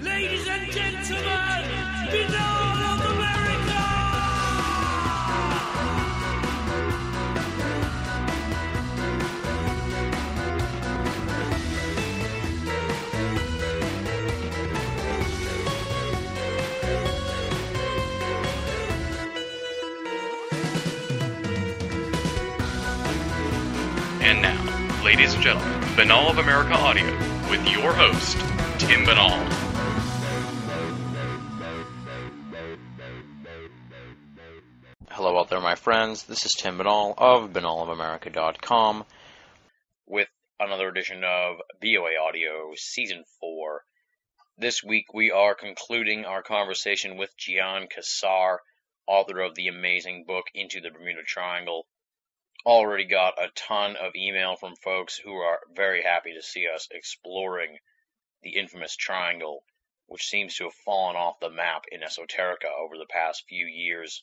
Ladies and gentlemen, Binnall of America! And now, ladies and gentlemen, Binnall of America Audio with your host, Tim Binnall. Friends. This is Tim Binnall of binnallofamerica.com with another edition of BOA Audio Season 4. This week we are concluding our conversation with Gian Quasar, author of the amazing book Into the Bermuda Triangle. Already got a ton of email from folks who are very happy to see us exploring the infamous triangle, which seems to have fallen off the map in esoterica over the past few years.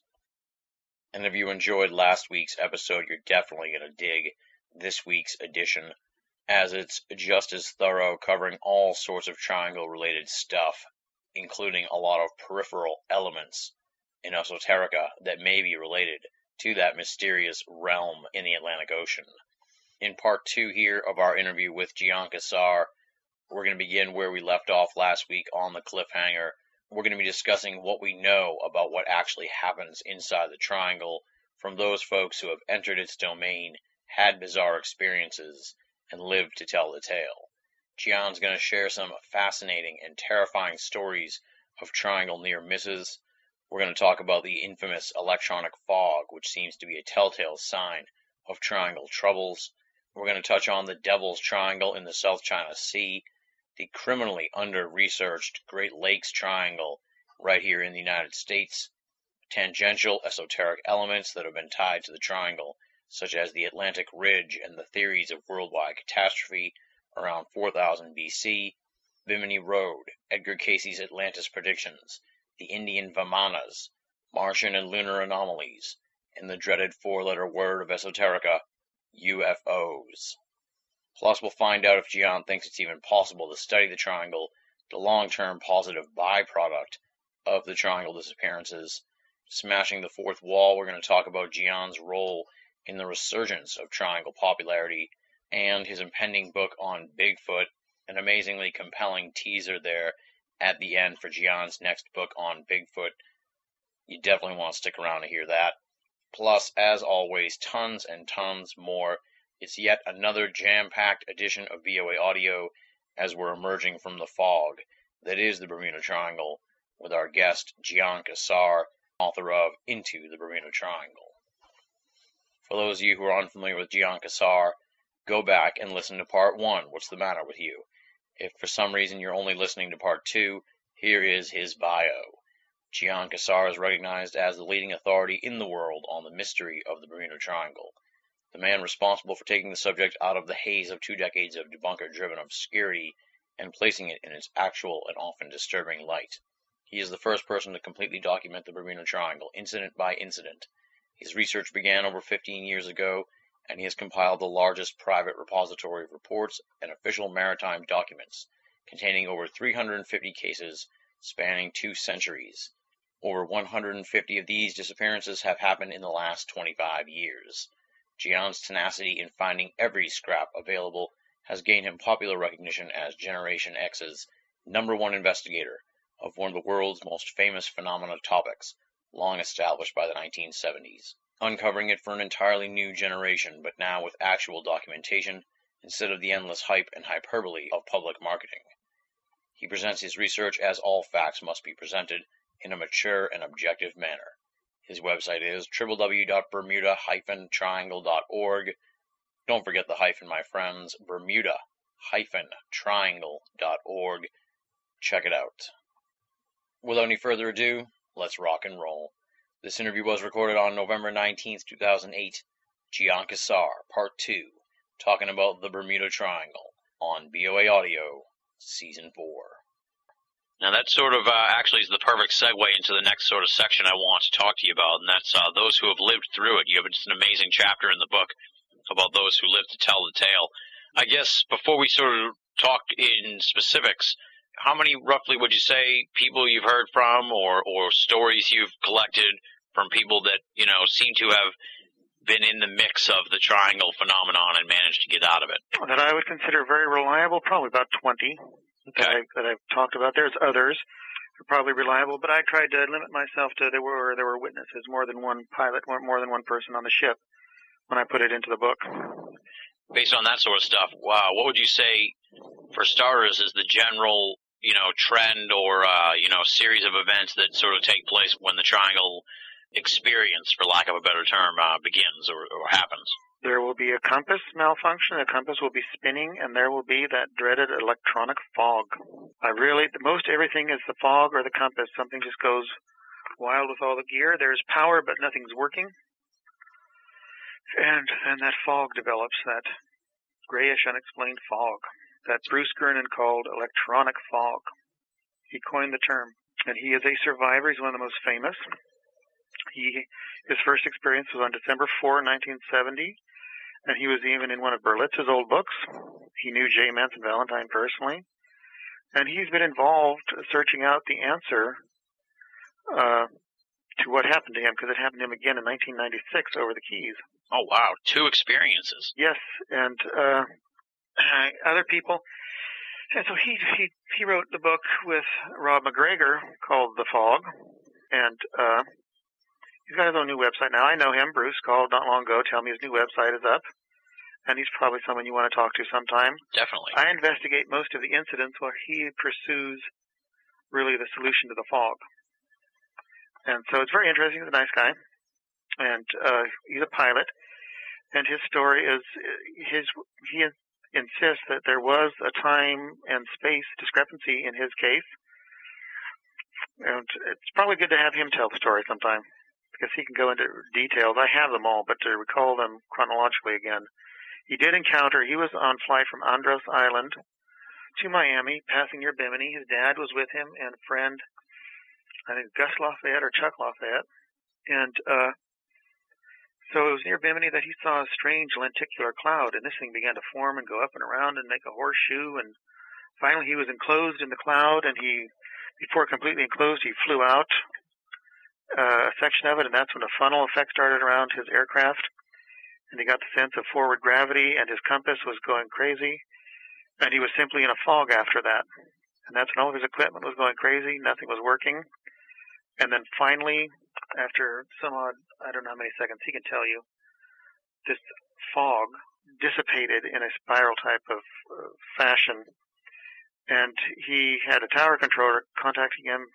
And if you enjoyed last week's episode, you're definitely going to dig this week's edition, as it's just as thorough, covering all sorts of triangle related stuff, including a lot of peripheral elements in esoterica that may be related to that mysterious realm in the Atlantic Ocean. In part two here of our interview with Gian Quasar, we're going to begin where we left off last week on the cliffhanger we're going to be discussing what we know about what actually happens inside the triangle from those folks who have entered its domain, had bizarre experiences, and lived to tell the tale. Gian's going to share some fascinating and terrifying stories of triangle near misses. We're going to talk about the infamous electronic fog, which seems to be a telltale sign of triangle troubles. We're going to touch on the Devil's Triangle in the South China Sea the criminally under-researched Great Lakes Triangle right here in the United States, tangential esoteric elements that have been tied to the triangle, such as the Atlantic Ridge and the theories of worldwide catastrophe around 4000 BC, Bimini Road, Edgar Cayce's Atlantis predictions, the Indian Vimanas, Martian and lunar anomalies, and the dreaded four-letter word of esoterica, UFOs. Plus, we'll find out if Gian thinks it's even possible to study the triangle, the long-term positive byproduct of the triangle disappearances. Smashing the fourth wall, we're going to talk about Gian's role in the resurgence of triangle popularity and his impending book on Bigfoot, an amazingly compelling teaser there at the end for Gian's next book on Bigfoot. You definitely want to stick around to hear that. Plus, as always, tons and tons more it's yet another jam-packed edition of BOA Audio as we're emerging from the fog that is the Bermuda Triangle with our guest Gian Quasar, author of Into the Bermuda Triangle. For those of you who are unfamiliar with Gian Quasar, go back and listen to part one. What's the matter with you? If for some reason you're only listening to part two, here is his bio. Gian Quasar is recognized as the leading authority in the world on the mystery of the Bermuda Triangle the man responsible for taking the subject out of the haze of two decades of debunker-driven obscurity and placing it in its actual and often disturbing light. He is the first person to completely document the Bermuda Triangle, incident by incident. His research began over 15 years ago, and he has compiled the largest private repository of reports and official maritime documents, containing over 350 cases spanning two centuries. Over 150 of these disappearances have happened in the last 25 years. Gian's tenacity in finding every scrap available has gained him popular recognition as Generation X's number one investigator of one of the world's most famous phenomena topics, long established by the 1970s, uncovering it for an entirely new generation, but now with actual documentation instead of the endless hype and hyperbole of public marketing. He presents his research as all facts must be presented in a mature and objective manner. His website is www.bermuda-triangle.org. Don't forget the hyphen, my friends. Bermuda-triangle.org. Check it out. Without any further ado, let's rock and roll. This interview was recorded on November 19th, 2008. Gian Quasar, Part 2, talking about the Bermuda Triangle on BOA Audio, Season 4. Now that sort of uh, actually is the perfect segue into the next sort of section I want to talk to you about, and that's uh, those who have lived through it. You have just an amazing chapter in the book about those who lived to tell the tale. I guess before we sort of talk in specifics, how many roughly would you say people you've heard from, or or stories you've collected from people that you know seem to have been in the mix of the triangle phenomenon and managed to get out of it? That I would consider very reliable, probably about 20 Okay. that, I, that I've talked about. There's others are probably reliable, but I tried to limit myself to there were there were witnesses, more than one pilot, more, more than one person on the ship when I put it into the book. Based on that sort of stuff, wow, what would you say, for starters, is the general you know trend or uh, you know series of events that sort of take place when the triangle experience, for lack of a better term, uh, begins or, or happens? There will be a compass malfunction. The compass will be spinning, and there will be that dreaded electronic fog. I really, most everything is the fog or the compass. Something just goes wild with all the gear. There's power, but nothing's working. And then that fog develops, that grayish, unexplained fog that Bruce Gernon called electronic fog. He coined the term, and he is a survivor. He's one of the most famous. He his first experience was on December 4, 1970, and he was even in one of Berlitz's old books. He knew J. Manson Valentine personally, and he's been involved searching out the answer uh, to what happened to him because it happened to him again in 1996 over the Keys. Oh wow, two experiences. Yes, and uh, other people. And so he he he wrote the book with Rob MacGregor called The Fog, and uh, he's got his own new website now. I know him. Bruce called not long ago, tell me his new website is up, and he's probably someone you want to talk to sometime. Definitely. I investigate most of the incidents while he pursues really the solution to the fog. And so it's very interesting. He's a nice guy, and uh, he's a pilot. And his story is his he insists that there was a time and space discrepancy in his case, and it's probably good to have him tell the story sometime because he can go into details. I have them all, but to recall them chronologically again. He did encounter, he was on flight from Andros Island to Miami, passing near Bimini. His dad was with him and a friend, I think Gus Lafayette or Chuck Lafayette. And uh, so it was near Bimini that he saw a strange lenticular cloud, and this thing began to form and go up and around and make a horseshoe. And finally, he was enclosed in the cloud, and he, before completely enclosed, he flew out uh, a section of it, and that's when a funnel effect started around his aircraft and he got the sense of forward gravity, and his compass was going crazy, and he was simply in a fog after that. And that's when all of his equipment was going crazy, nothing was working. And then finally, after some odd, I don't know how many seconds, he can tell you, this fog dissipated in a spiral type of uh, fashion. And he had a tower controller contacting him,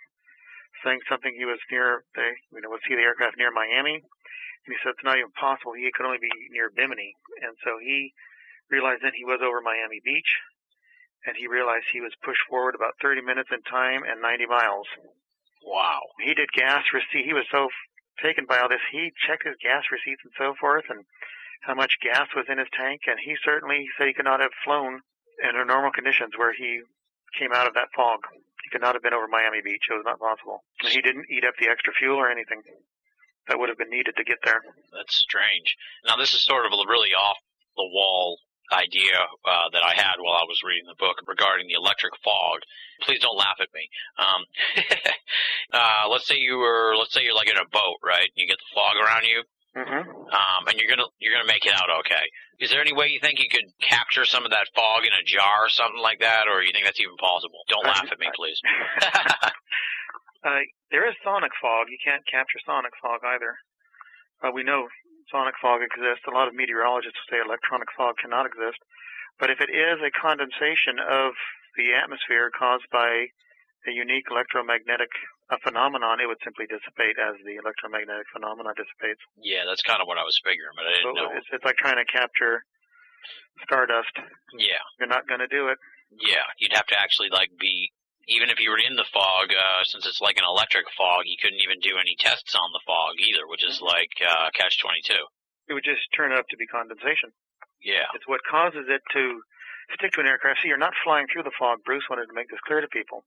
saying something he was near, they, you know, would see the aircraft near Miami. And he said it's not even possible. He could only be near Bimini. And so he realized then he was over Miami Beach. And he realized he was pushed forward about 30 minutes in time and 90 miles. Wow. He did gas receipt. He was so taken by all this. He checked his gas receipts and so forth and how much gas was in his tank. And he certainly said he could not have flown under normal conditions where he came out of that fog. Could not have been over Miami Beach. It was not possible. And he didn't eat up the extra fuel or anything that would have been needed to get there. That's strange. Now, this is sort of a really off the wall idea uh, that I had while I was reading the book regarding the electric fog. Please don't laugh at me. Um, uh, let's say you were, let's say you're like in a boat, right? You get the fog around you, hmm um, and you're gonna you're gonna make it out okay. Is there any way you think you could capture some of that fog in a jar or something like that, or you think that's even possible? Don't Uh, laugh at me, please. uh, there is sonic fog. You can't capture sonic fog either. Uh, we know sonic fog exists. A lot of meteorologists say electronic fog cannot exist. But if it is a condensation of the atmosphere caused by a unique electromagnetic uh, phenomenon, it would simply dissipate as the electromagnetic phenomenon dissipates. yeah, that's kind of what I was figuring, but I didn't know. it's, it's like trying to capture stardust. Yeah, You're not going to do it. yeah, you'd have to actually like be. Even if you were in the fog, uh, since it's like an electric fog, you couldn't even do any tests on the fog either, which is like uh, catch twenty two. It would just turn out to be condensation. Yeah, It's what causes it to stick to an aircraft. See, you're not flying through the fog. Bruce wanted to make this clear to people.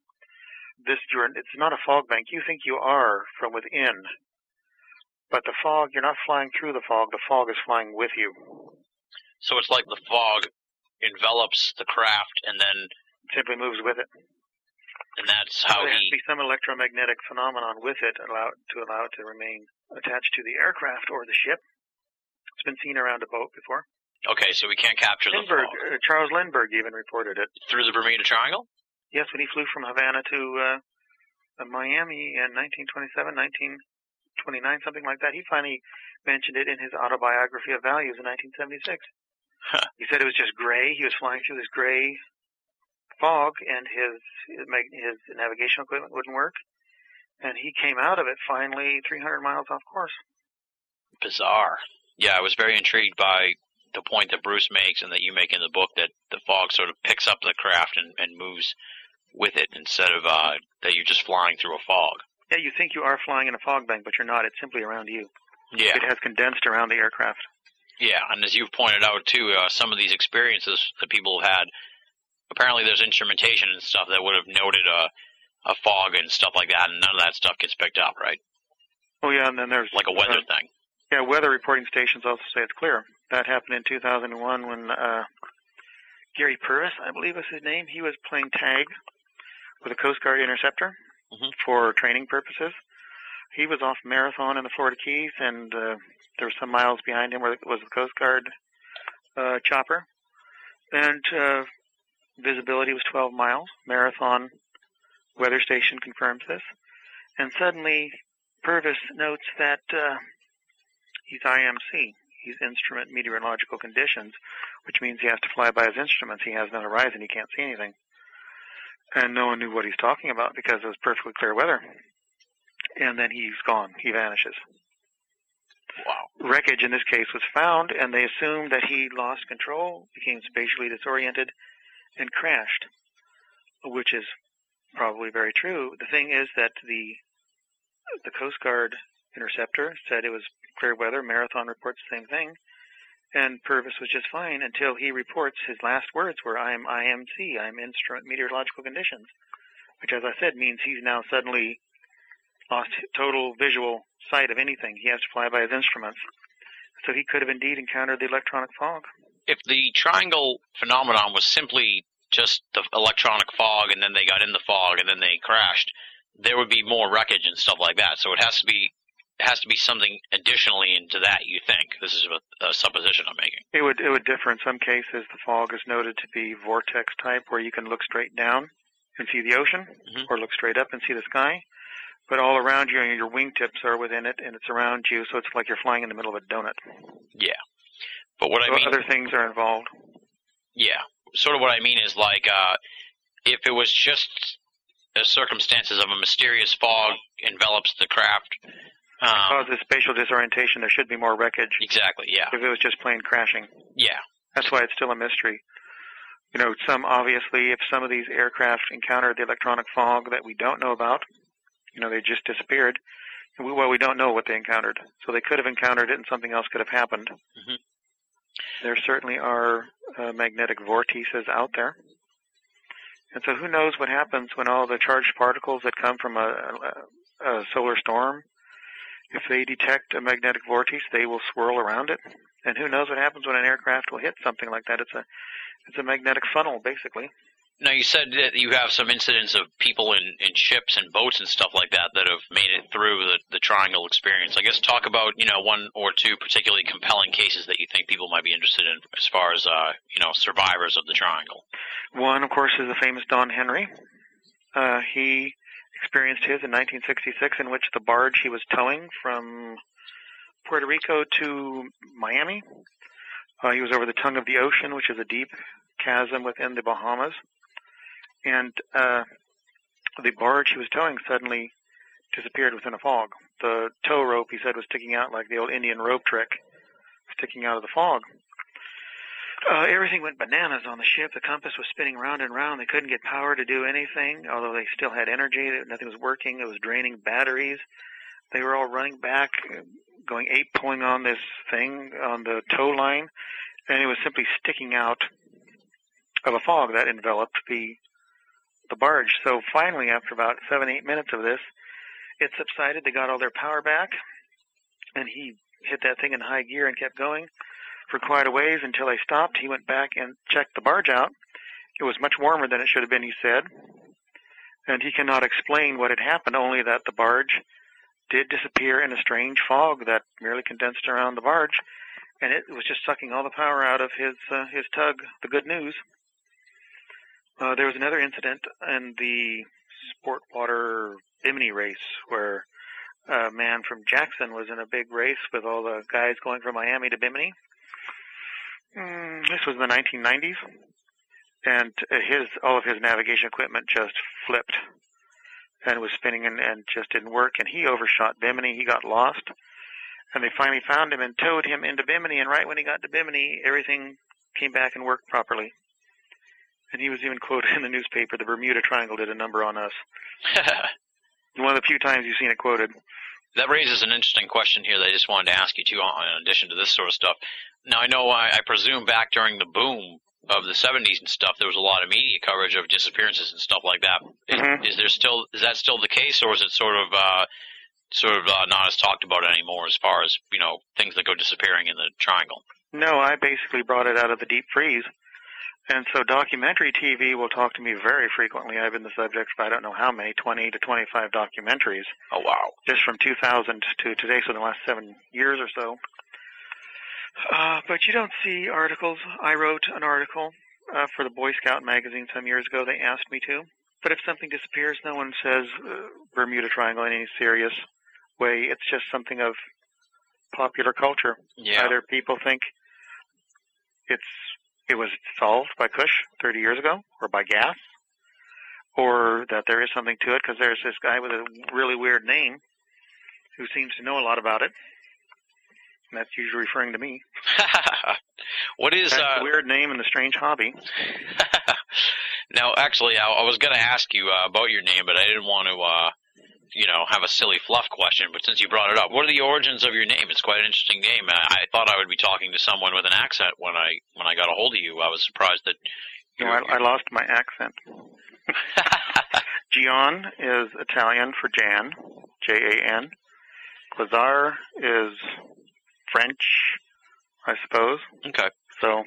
This, you're, it's not a fog bank. You think you are from within, but the fog, you're not flying through the fog. The fog is flying with you. so it's like the fog envelops the craft and then simply moves with it. And that's how there has to be some electromagnetic phenomenon with it allow, to allow it to remain attached to the aircraft or the ship. It's been seen around a boat before. Okay, so we can't capture the fog uh, Charles Lindbergh even reported it. through the Bermuda Triangle. Yes, when he flew from Havana to uh, uh, Miami in 1927, 1929, something like that, he finally mentioned it in his autobiography of values in 1976. Huh. He said it was just gray. He was flying through this gray fog, and his his, navigational equipment wouldn't work. And he came out of it finally 300 miles off course. Bizarre. Yeah, I was very intrigued by the point that Bruce makes and that you make in the book that the fog sort of picks up the craft and, and moves with it instead of uh, that you're just flying through a fog. Yeah, you think you are flying in a fog bank, but you're not. It's simply around you. Yeah. It has condensed around the aircraft. Yeah, and as you've pointed out too, uh, some of these experiences that people have had, apparently there's instrumentation and stuff that would have noted a a fog and stuff like that, and none of that stuff gets picked up, right? Oh yeah, and then there's Like a weather uh, thing. Yeah, weather reporting stations also say it's clear. That happened in 2001 when uh, Gary Purvis, I believe was his name, he was playing tag with a Coast Guard interceptor Mhm. for training purposes. He was off Marathon in the Florida Keys, and uh, there were some miles behind him where was the Coast Guard uh, chopper, and uh, visibility was 12 miles. Marathon weather station confirms this, and suddenly Purvis notes that uh, he's IMC. He's instrument meteorological conditions, which means he has to fly by his instruments. He has no horizon. He can't see anything. And no one knew what he's talking about because it was perfectly clear weather. And then he's gone. He vanishes. Wow. Wreckage in this case was found, and they assumed that he lost control, became spatially disoriented, and crashed, which is probably very true. The thing is that the the Coast Guard interceptor said it was clear weather. Marathon reports the same thing. And Purvis was just fine until he reports his last words were, I'm IMC, I'm instrument meteorological conditions, which as I said means he's now suddenly lost total visual sight of anything. He has to fly by his instruments. So he could have indeed encountered the electronic fog. If the triangle phenomenon was simply just the electronic fog, and then they got in the fog, and then they crashed, there would be more wreckage and stuff like that. So it has to be it has to be something additionally into that. You think this is a, a supposition I'm making? It would it would differ in some cases. The fog is noted to be vortex type, where you can look straight down and see the ocean, Mhm. or look straight up and see the sky. But all around you, your wingtips are within it, and it's around you, so it's like you're flying in the middle of a donut. Yeah. But what I mean, other things are involved. yeah, sort of what I mean is like uh, if it was just the circumstances of a mysterious fog envelops the craft. Um, Causes spatial disorientation. There should be more wreckage exactly. Yeah. if it was just plain crashing. Yeah. That's why it's still a mystery. You know, some obviously, if some of these aircraft encountered the electronic fog that we don't know about, you know, they just disappeared. We, well, we don't know what they encountered, so they could have encountered it, and something else could have happened. Mhm. There certainly are uh, magnetic vortices out there, and so who knows what happens when all the charged particles that come from a, a, a solar storm, if they detect a magnetic vortex, they will swirl around it. And who knows what happens when an aircraft will hit something like that? It's a it's a magnetic funnel, basically. Now you said that you have some incidents of people in, in ships and boats and stuff like that that have made it through the, the triangle experience. I guess talk about you know one or two particularly compelling cases that you think people might be interested in as far as uh, you know survivors of the triangle. One, of course, is the famous Don Henry. Uh, he experienced his in 1966, in which the barge he was towing from Puerto Rico to Miami. Uh, he was over the tongue of the ocean, which is a deep chasm within the Bahamas, and uh, the barge he was towing suddenly disappeared within a fog. The tow rope, he said, was sticking out like the old Indian rope trick, sticking out of the fog. Uh, everything went bananas on the ship. The compass was spinning round and round. They couldn't get power to do anything, although they still had energy. Nothing was working. It was draining batteries. They were all running back, going ape pulling on this thing on the tow line, and it was simply sticking out of a fog that enveloped the the barge. So finally, after about seven, eight minutes of this, it subsided. They got all their power back, and he hit that thing in high gear and kept going for quite a ways until they stopped. He went back and checked the barge out. It was much warmer than it should have been, he said. and he cannot explain what had happened, only that the barge did disappear in a strange fog that merely condensed around the barge, and it was just sucking all the power out of his uh, his tug, the Good News. Uh, there was another incident in the Sportwater Bimini race where a man from Jackson was in a big race with all the guys going from Miami to Bimini. Mm, this was in the 1990s, and his all of his navigation equipment just flipped and was spinning and, and just didn't work. And he overshot Bimini. He got lost, and they finally found him and towed him into Bimini. And right when he got to Bimini, everything came back and worked properly. And he was even quoted in the newspaper. The Bermuda Triangle did a number on us. One of the few times you've seen it quoted. That raises an interesting question here that I just wanted to ask you too, in addition to this sort of stuff. Now I know I, I presume back during the boom of the 70s and stuff, there was a lot of media coverage of disappearances and stuff like that. Is, Mhm. is there still is that still the case, or is it sort of uh, sort of uh, not as talked about anymore as far as you know things that go disappearing in the triangle? No, I basically brought it out of the deep freeze. And so documentary TV will talk to me very frequently. I've been the subject of I don't know how many, 20 to 25 documentaries, Oh wow! just from 2000 to today, so the last seven years or so. Uh, but you don't see articles. I wrote an article uh, for the Boy Scout magazine some years ago. They asked me to. But if something disappears, no one says uh, Bermuda Triangle in any serious way. It's just something of popular culture. Yeah, Either people think it's it was solved by Kusche 30 years ago, or by gas, or that there is something to it because there's this guy with a really weird name who seems to know a lot about it. And that's usually referring to me. what is uh, the weird name and the strange hobby. now, actually, I, I was going to ask you uh, about your name, but I didn't want to, uh, you know, have a silly fluff question. But since you brought it up, what are the origins of your name? It's quite an interesting name. I, I thought I would be talking to someone with an accent when I when I got a hold of you. I was surprised that. You know, I, I lost my accent. Gian is Italian for Jan, J-A-N. Lazar is French, I suppose. okay, So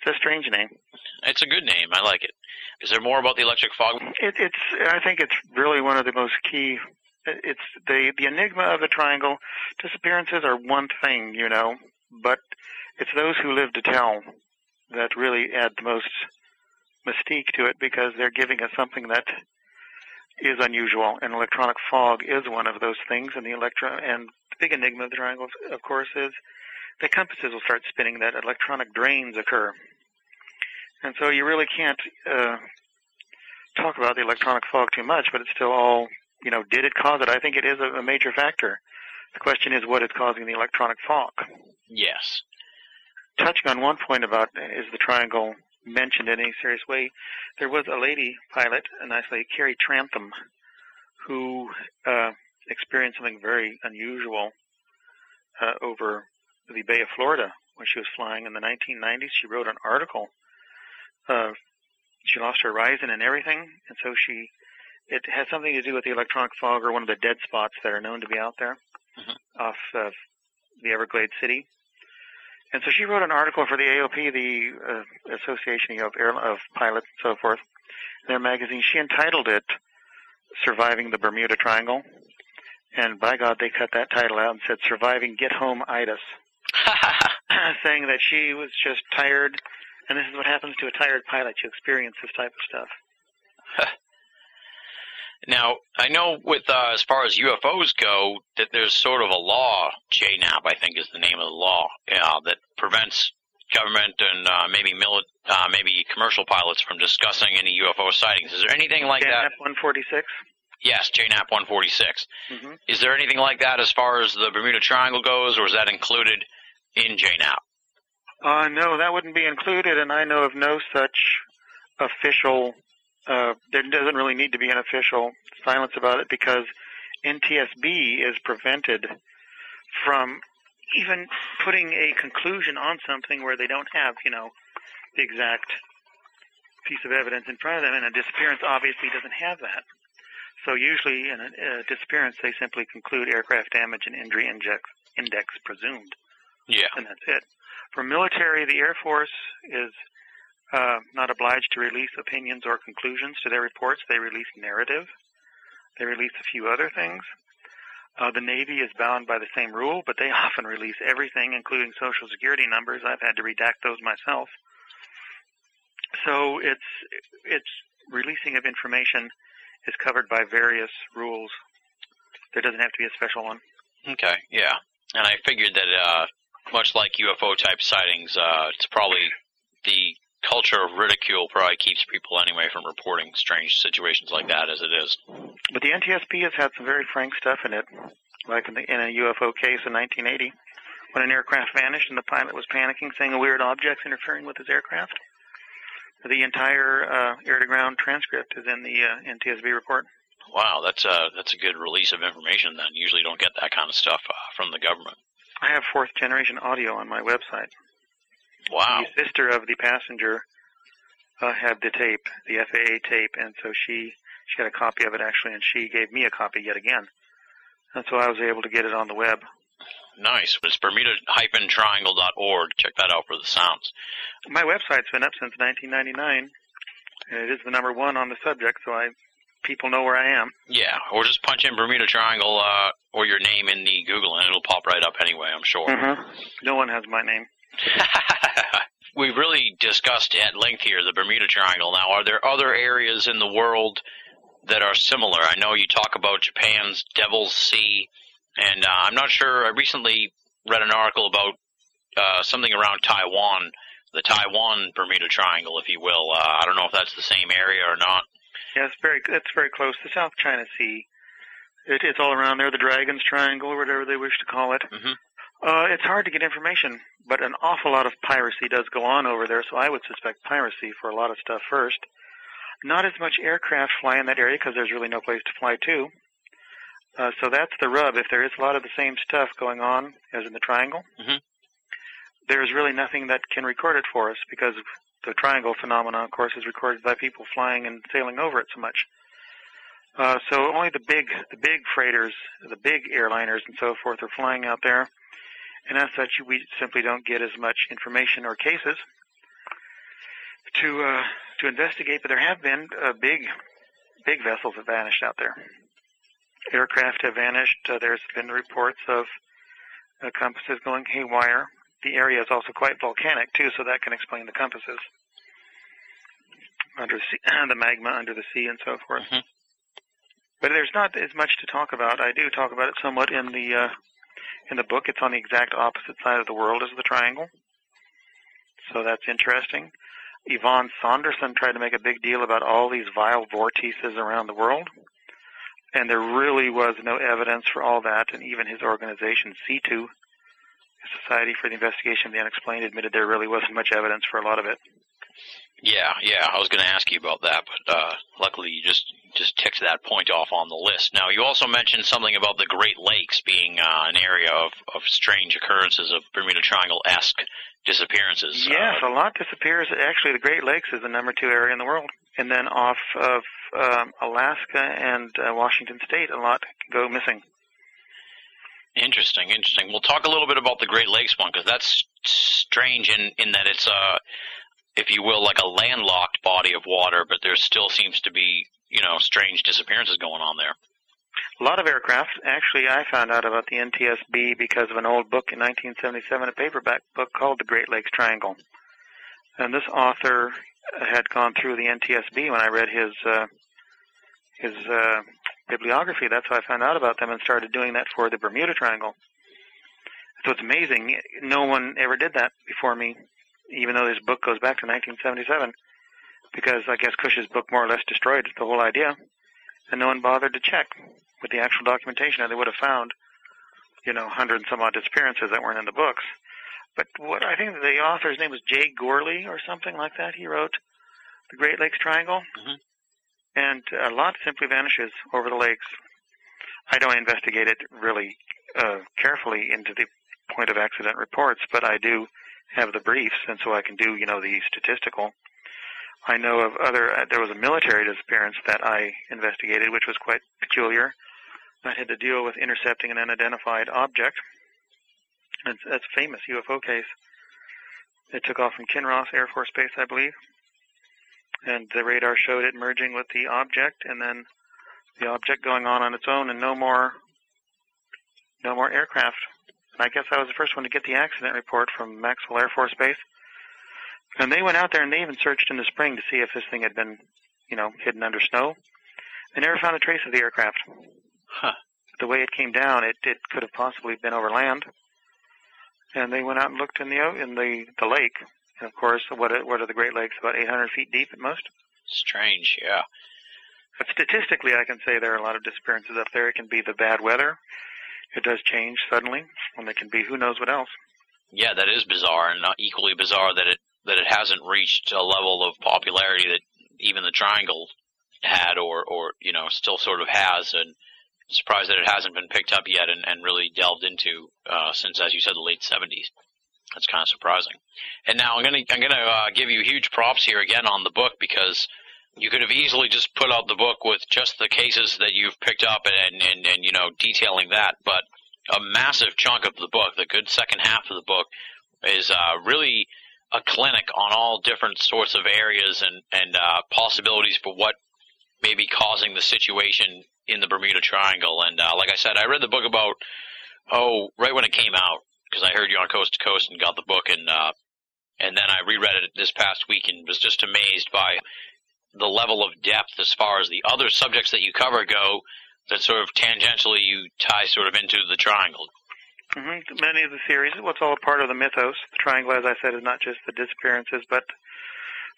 it's a strange name. it's a good name. I like it. Is there more about the electric fog? It, it's I think it's really one of the most key. It's the the enigma of the triangle. Disappearances are one thing, you know, but it's those who live to tell that really add the most mystique to it because they're giving us something that is unusual. And electronic fog is one of those things. And the electro and the big enigma of the triangle, of course, is the compasses will start spinning that electronic drains occur. And so you really can't uh, talk about the electronic fog too much, but it's still all, you know, did it cause it? I think it is a, a major factor. The question is what is causing the electronic fog. Yes. Touching on one point about is the triangle mentioned in any serious way, there was a lady pilot, and I say Carrie Trantham, who uh, experienced something very unusual uh, over the Bay of Florida when she was flying in the 1990s. She wrote an article. Uh, she lost her horizon and everything, and so she it has something to do with the electronic fog or one of the dead spots that are known to be out there Mhm. off of the Everglades City. And so she wrote an article for the AOP, the uh, Association of Air of Pilots and so forth, their magazine. She entitled it "Surviving the Bermuda Triangle," and by God, they cut that title out and said "Surviving Get Home Itis," saying that she was just tired, and this is what happens to a tired pilot. You experience this type of stuff. Now, I know with uh, as far as UFOs go, that there's sort of a law, JANAP, I think is the name of the law, uh, that prevents government and uh, maybe mili- uh, maybe commercial pilots from discussing any UFO sightings. Is there anything like that? F 146. Yes, JANAP 146. Mm-hmm. Is there anything like that as far as the Bermuda Triangle goes, or is that included in JANAP? Uh, no, that wouldn't be included, and I know of no such official. Uh, there doesn't really need to be an official silence about it because NTSB is prevented from even putting a conclusion on something where they don't have, you know, the exact piece of evidence in front of them, and a disappearance obviously doesn't have that. So usually in a, a disappearance, they simply conclude aircraft damage and injury index presumed Yeah. and that's it. For military, the Air Force is uh, not obliged to release opinions or conclusions to their reports. They release narrative. They release a few other things. Uh, the Navy is bound by the same rule, but they often release everything, including Social Security numbers. I've had to redact those myself. So it's it's releasing of information is covered by various rules. There doesn't have to be a special one. Okay, yeah. And I figured that, uh, much like UFO type sightings, uh, it's probably the culture of ridicule probably keeps people anyway from reporting strange situations like that as it is. But the NTSB has had some very frank stuff in it, like in, the, in a UFO case in 1980, when an aircraft vanished and the pilot was panicking, saying a weird object's interfering with his aircraft. The entire uh, air-to-ground transcript is in the uh, NTSB report. Wow, that's a that's a good release of information. Then usually don't get that kind of stuff uh, from the government. I have fourth generation audio on my website. Wow. The sister of the passenger uh, had the tape, the FAA tape, and so she she had a copy of it actually, and she gave me a copy yet again, and so I was able to get it on the web. Nice. It's Bermuda-triangle.org. Check that out for the sounds. My website's been up since 1999, and it is the number one on the subject, so I people know where I am. Yeah, or just punch in Bermuda Triangle uh, or your name in the Google, and it'll pop right up anyway. I'm sure. Mm-hmm. No one has my name. We've really discussed at length here the Bermuda Triangle. Now, are there other areas in the world that are similar? I know you talk about Japan's Devil's Sea, and uh, I'm not sure. I recently read an article about uh, something around Taiwan, the Taiwan Bermuda Triangle, if you will. Uh, I don't know if that's the same area or not. Yeah, it's very it's very close. The South China Sea. It, it's all around there. The Dragon's Triangle, or whatever they wish to call it. Mhm. Uh, it's hard to get information, but an awful lot of piracy does go on over there. So I would suspect piracy for a lot of stuff first. Not as much aircraft fly in that area because there's really no place to fly to. Uh, so that's the rub. If there is a lot of the same stuff going on as in the triangle, Mhm. there's really nothing that can record it for us because the triangle phenomenon, of course, is recorded by people flying and sailing over it so much. Uh, so only the big, the big freighters, the big airliners, and so forth are flying out there, and as such, we simply don't get as much information or cases to uh, to investigate. But there have been uh, big, big vessels that vanished out there. Aircraft have vanished. Uh, there's been reports of uh, compasses going haywire. The area is also quite volcanic too, so that can explain the compasses under the, sea, the magma under the sea and so forth. Mhm. But there's not as much to talk about. I do talk about it somewhat in the uh, in the book. It's on the exact opposite side of the world as the triangle, so that's interesting. Ivan Sanderson tried to make a big deal about all these vile vortices around the world, and there really was no evidence for all that. And even his organization, C2, Society for the Investigation of the Unexplained, admitted there really wasn't much evidence for a lot of it. Yeah, yeah. I was going to ask you about that, but uh, luckily you just just ticked that point off on the list. Now, you also mentioned something about the Great Lakes being uh, an area of, of strange occurrences of Bermuda Triangle-esque disappearances. Yes, Uh, a lot disappears. Actually, the Great Lakes is the number two area in the world, and then off of um, Alaska and uh, Washington State, a lot go missing. Interesting, interesting. We'll talk a little bit about the Great Lakes one because that's strange in in that it's a, if you will, like a landlocked body of water, but there still seems to be you know strange disappearances going on there. A lot of aircraft. Actually, I found out about the NTSB because of an old book in 1977, a paperback book called The Great Lakes Triangle. And this author had gone through the NTSB when I read his uh, his uh, bibliography. That's how I found out about them and started doing that for the Bermuda Triangle. So it's amazing. No one ever did that before me, even though this book goes back to 1977. Because I guess Kusche's book more or less destroyed the whole idea, and no one bothered to check with the actual documentation, and they would have found, you know, hundred and some odd disappearances that weren't in the books. But what I think the author's name was Jay Gourley or something like that. He wrote the Great Lakes Triangle, Mhm. And a lot simply vanishes over the lakes. I don't investigate it really uh, carefully into the point of accident reports, but I do have the briefs, and so I can do, you know, the statistical. I know of other. Uh, there was a military disappearance that I investigated, which was quite peculiar. That had to deal with intercepting an unidentified object. It's, that's a famous UFO case. It took off from Kinross Air Force Base, I believe, and the radar showed it merging with the object, and then the object going on on its own, and no more, no more aircraft. And I guess I was the first one to get the accident report from Maxwell Air Force Base. And they went out there and they even searched in the spring to see if this thing had been, you know, hidden under snow. They never found a trace of the aircraft. Huh. The way it came down, it, it could have possibly been over land. And they went out and looked in the in the the lake. And of course, what are, what are the Great Lakes? About 800 feet deep at most. Strange, yeah. But statistically, I can say there are a lot of disappearances up there. It can be the bad weather. It does change suddenly, and it can be who knows what else. Yeah, that is bizarre, and equally bizarre that it that it hasn't reached a level of popularity that even the Triangle had, or or you know still sort of has, and I'm surprised that it hasn't been picked up yet and, and really delved into uh, since, as you said, the late '70s. That's kind of surprising. And now I'm gonna I'm gonna uh, give you huge props here again on the book because you could have easily just put out the book with just the cases that you've picked up and and, and you know detailing that, but a massive chunk of the book, the good second half of the book, is uh, really a clinic on all different sorts of areas and and uh, possibilities for what may be causing the situation in the Bermuda Triangle. And uh, like I said, I read the book about oh right when it came out because I heard you on Coast to Coast and got the book and uh, and then I reread it this past week and was just amazed by the level of depth as far as the other subjects that you cover go that sort of tangentially you tie sort of into the triangle. hmm Many of the theories, well, all a part of the mythos. The triangle, as I said, is not just the disappearances, but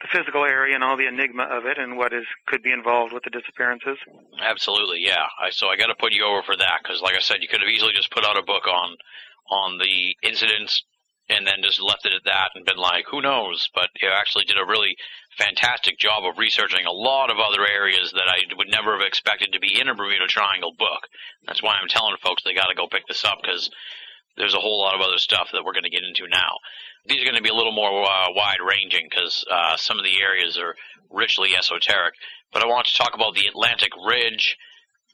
the physical area and all the enigma of it, and what is could be involved with the disappearances. Absolutely, yeah. I, so I got to put you over for that because, like I said, you could have easily just put out a book on on the incidents and then just left it at that and been like, who knows? But you actually did a really fantastic job of researching a lot of other areas that I would never have expected to be in a Bermuda Triangle book. That's why I'm telling folks they got to go pick this up because there's a whole lot of other stuff that we're going to get into now. These are going to be a little more uh, wide ranging because uh, some of the areas are richly esoteric. But I want to talk about the Atlantic Ridge,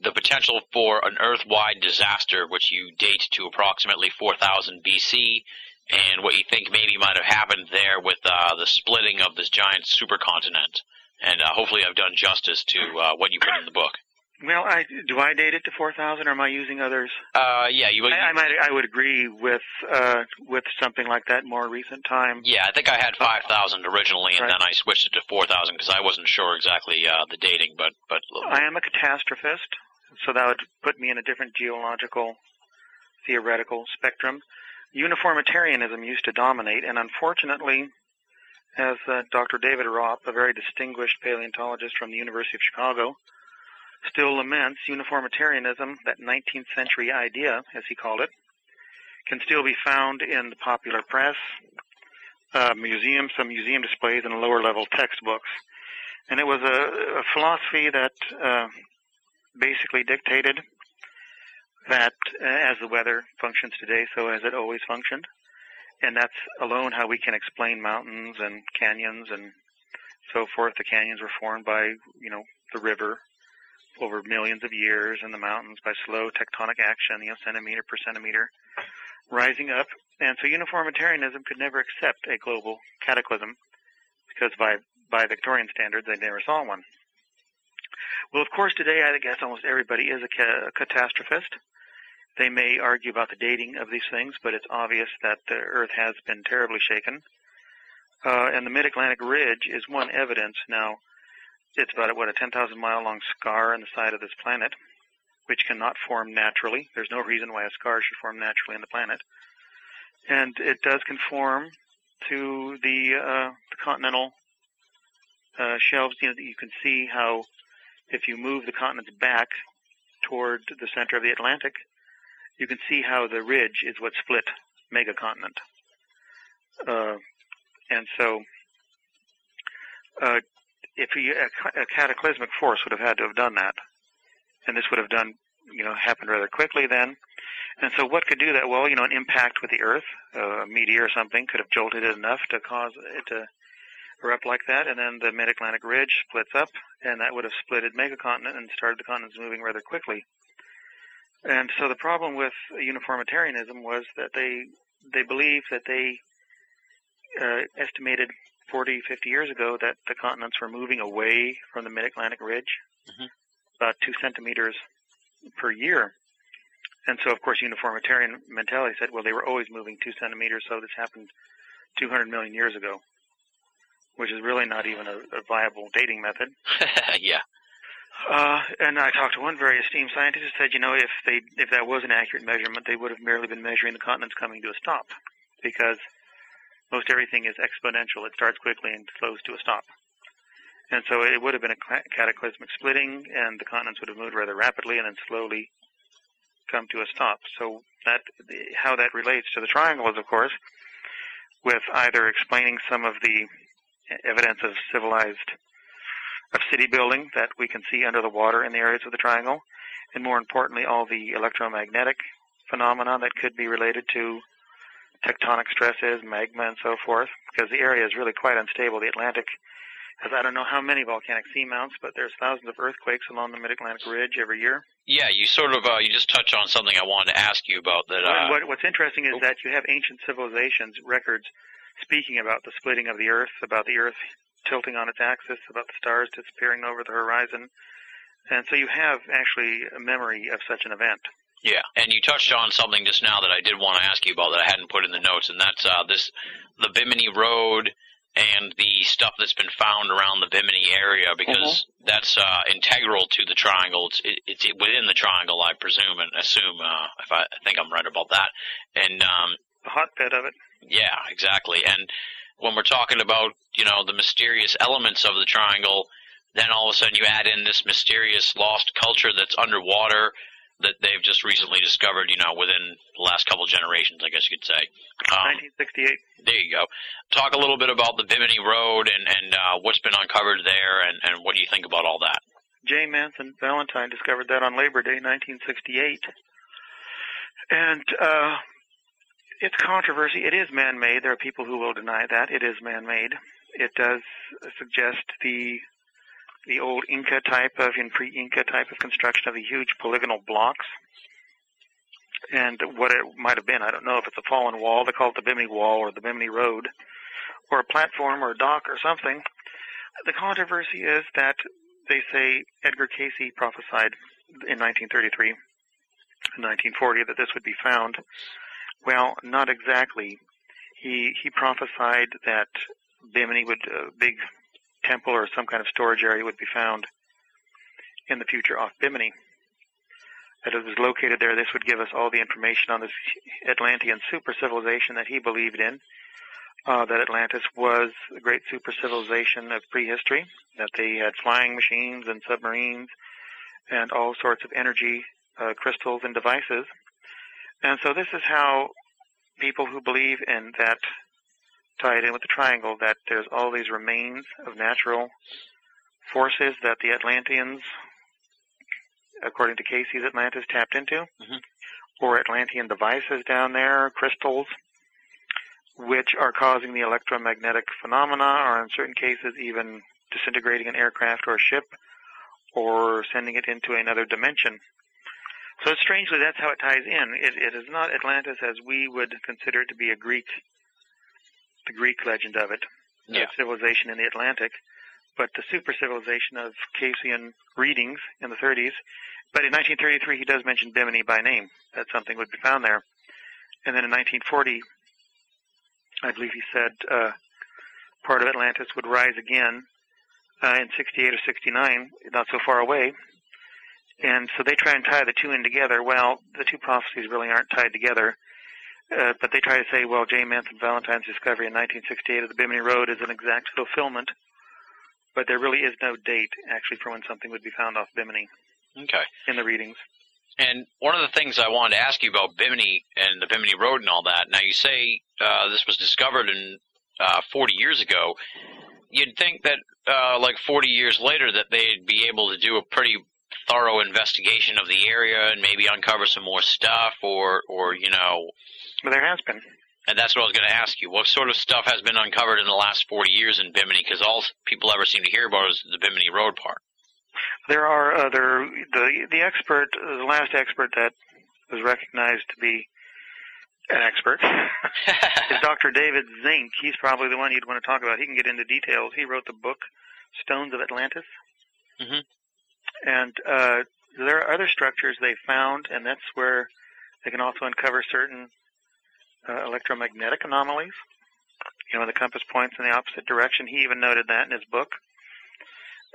the potential for an Earth-wide disaster, which you date to approximately 4000 BC, and what you think maybe might have happened there with uh, the splitting of this giant supercontinent. And uh, hopefully, I've done justice to uh, what you put in the book. Well, I do I date it to 4,000, or am I using others? Uh, yeah, you. I, I might, I would agree with uh, with something like that more recent time. Yeah, I think I had five thousand originally, and Right. then I switched it to four thousand because I wasn't sure exactly uh, the dating. But but I am a catastrophist, so that would put me in a different geological, theoretical spectrum. Uniformitarianism used to dominate, and unfortunately, as uh, Dr. David Raup, a very distinguished paleontologist from the University of Chicago, still laments, uniformitarianism, that 19th century idea, as he called it, can still be found in the popular press, uh, museums, some museum displays, and lower level textbooks. And it was a, a philosophy that uh, basically dictated that uh, as the weather functions today, so has it always functioned. And that's alone how we can explain mountains and canyons and so forth. The canyons were formed by, you know, the river over millions of years and the mountains by slow tectonic action, you know, centimeter per centimeter rising up. And so uniformitarianism could never accept a global cataclysm because by, by Victorian standards, they never saw one. Well, of course, today I guess almost everybody is a, ca- a catastrophist. They may argue about the dating of these things, but it's obvious that the Earth has been terribly shaken. Uh, and the Mid-Atlantic Ridge is one evidence. Now, it's about what a 10,000 mile long scar on the side of this planet, which cannot form naturally. There's no reason why a scar should form naturally on the planet, and it does conform to the, uh, the continental uh, shelves. You know, you can see how if you move the continents back toward the center of the Atlantic, you can see how the ridge is what split megacontinent. Uh, and so, uh, if a, a cataclysmic force would have had to have done that, and this would have done, you know, happened rather quickly then. And so, what could do that? Well, you know, an impact with the Earth, uh, a meteor or something, could have jolted it enough to cause it to erupt like that, and then the mid-Atlantic ridge splits up, and that would have splitted megacontinent and started the continents moving rather quickly. And so the problem with uniformitarianism was that they they believed that they uh, estimated 40, 50 years ago that the continents were moving away from the mid-Atlantic ridge, Mhm. about two centimeters per year. And so, of course, uniformitarian mentality said, well, they were always moving two centimeters, so this happened 200 million years ago, which is really not even a, a viable dating method. yeah. Uh, and I talked to one very esteemed scientist who said, you know, if they if that was an accurate measurement, they would have merely been measuring the continents coming to a stop, because most everything is exponential. It starts quickly and slows to a stop. And so it would have been a cataclysmic splitting, and the continents would have moved rather rapidly and then slowly come to a stop. So that how that relates to the triangle is, of course, with either explaining some of the evidence of civilized of city building that we can see under the water in the areas of the triangle, and more importantly, all the electromagnetic phenomena that could be related to tectonic stresses, magma, and so forth, because the area is really quite unstable. The Atlantic has I don't know how many volcanic seamounts, but there's thousands of earthquakes along the Mid-Atlantic Ridge every year. Yeah, you sort of uh, you just touched on something I wanted to ask you about that. Uh, what, what's interesting is that you have ancient civilizations records speaking about the splitting of the Earth, about the Earth tilting on its axis, about the stars disappearing over the horizon, and so you have actually a memory of such an event. Yeah, and you touched on something just now that I did want to ask you about that I hadn't put in the notes, and that's uh, this the Bimini Road and the stuff that's been found around the Bimini area because that's uh, integral to the triangle. It's, it, it's within the triangle, I presume and assume. Uh, if I, I think I'm right about that, and um, The hotbed of it. yeah, exactly. And when we're talking about, you know, the mysterious elements of the triangle, then all of a sudden you add in this mysterious lost culture that's underwater that they've just recently discovered, you know, within the last couple of generations, I guess you could say. Um, 1968. there you go. Talk a little bit about the Bimini Road and, and uh, what's been uncovered there and, and what do you think about all that? J. Manson Valentine discovered that on Labor Day, 1968. And uh, it's controversy. It is man-made. There are people who will deny that it is man-made. It does suggest the the old Inca type of, in pre-Inca type of construction of the huge polygonal blocks. And what it might have been, I don't know if it's a fallen wall. They call it the Bimini Wall or the Bimini Road, or a platform or a dock or something. The controversy is that they say Edgar Cayce prophesied in 1933 and 1940 that this would be found. Well, not exactly. He he prophesied that Bimini would a big temple or some kind of storage area would be found in the future off Bimini. That it was located there. This would give us all the information on this Atlantean super civilization that he believed in. Uh, that Atlantis was a great super civilization of prehistory. That they had flying machines and submarines and all sorts of energy uh, crystals and devices. And so this is how people who believe in that tie it in with the triangle that there's all these remains of natural forces that the Atlanteans, according to Cayce's Atlantis, tapped into, Mhm. or Atlantean devices down there, crystals, which are causing the electromagnetic phenomena, or in certain cases even disintegrating an aircraft or a ship, or sending it into another dimension. So strangely, that's how it ties in. It, it is not Atlantis as we would consider it to be a Greek, the Greek legend of it, Yeah. civilization in the Atlantic, but the super civilization of Caseian readings in the 30s. But in 1933, he does mention Bimini by name, that something would be found there. And then in 1940, I believe he said uh, part of Atlantis would rise again uh, in 68 or 69, not so far away. And so they try and tie the two in together. Well, the two prophecies really aren't tied together. Uh, but they try to say, well, J. Manson Valentine's discovery in 1968 of the Bimini Road is an exact fulfillment. But there really is no date, actually, for when something would be found off Bimini Okay. in the readings. And one of the things I wanted to ask you about Bimini and the Bimini Road and all that. Now you say uh, this was discovered in uh, 40 years ago. You'd think that uh, like 40 years later that they'd be able to do a pretty thorough investigation of the area and maybe uncover some more stuff or or you know But there has been. and that's what I was going to ask you. What sort of stuff has been uncovered in the last 40 years in Bimini? Because all people ever seem to hear about is the Bimini Road part. There are other the the expert, the last expert that was recognized to be an expert, is Dr. David Zink. He's probably the one you'd want to talk about. He can get into details. He wrote the book Stones of Atlantis. Mhm. And uh, there are other structures they found, and that's where they can also uncover certain uh, electromagnetic anomalies. You know, when the compass points in the opposite direction. He even noted that in his book.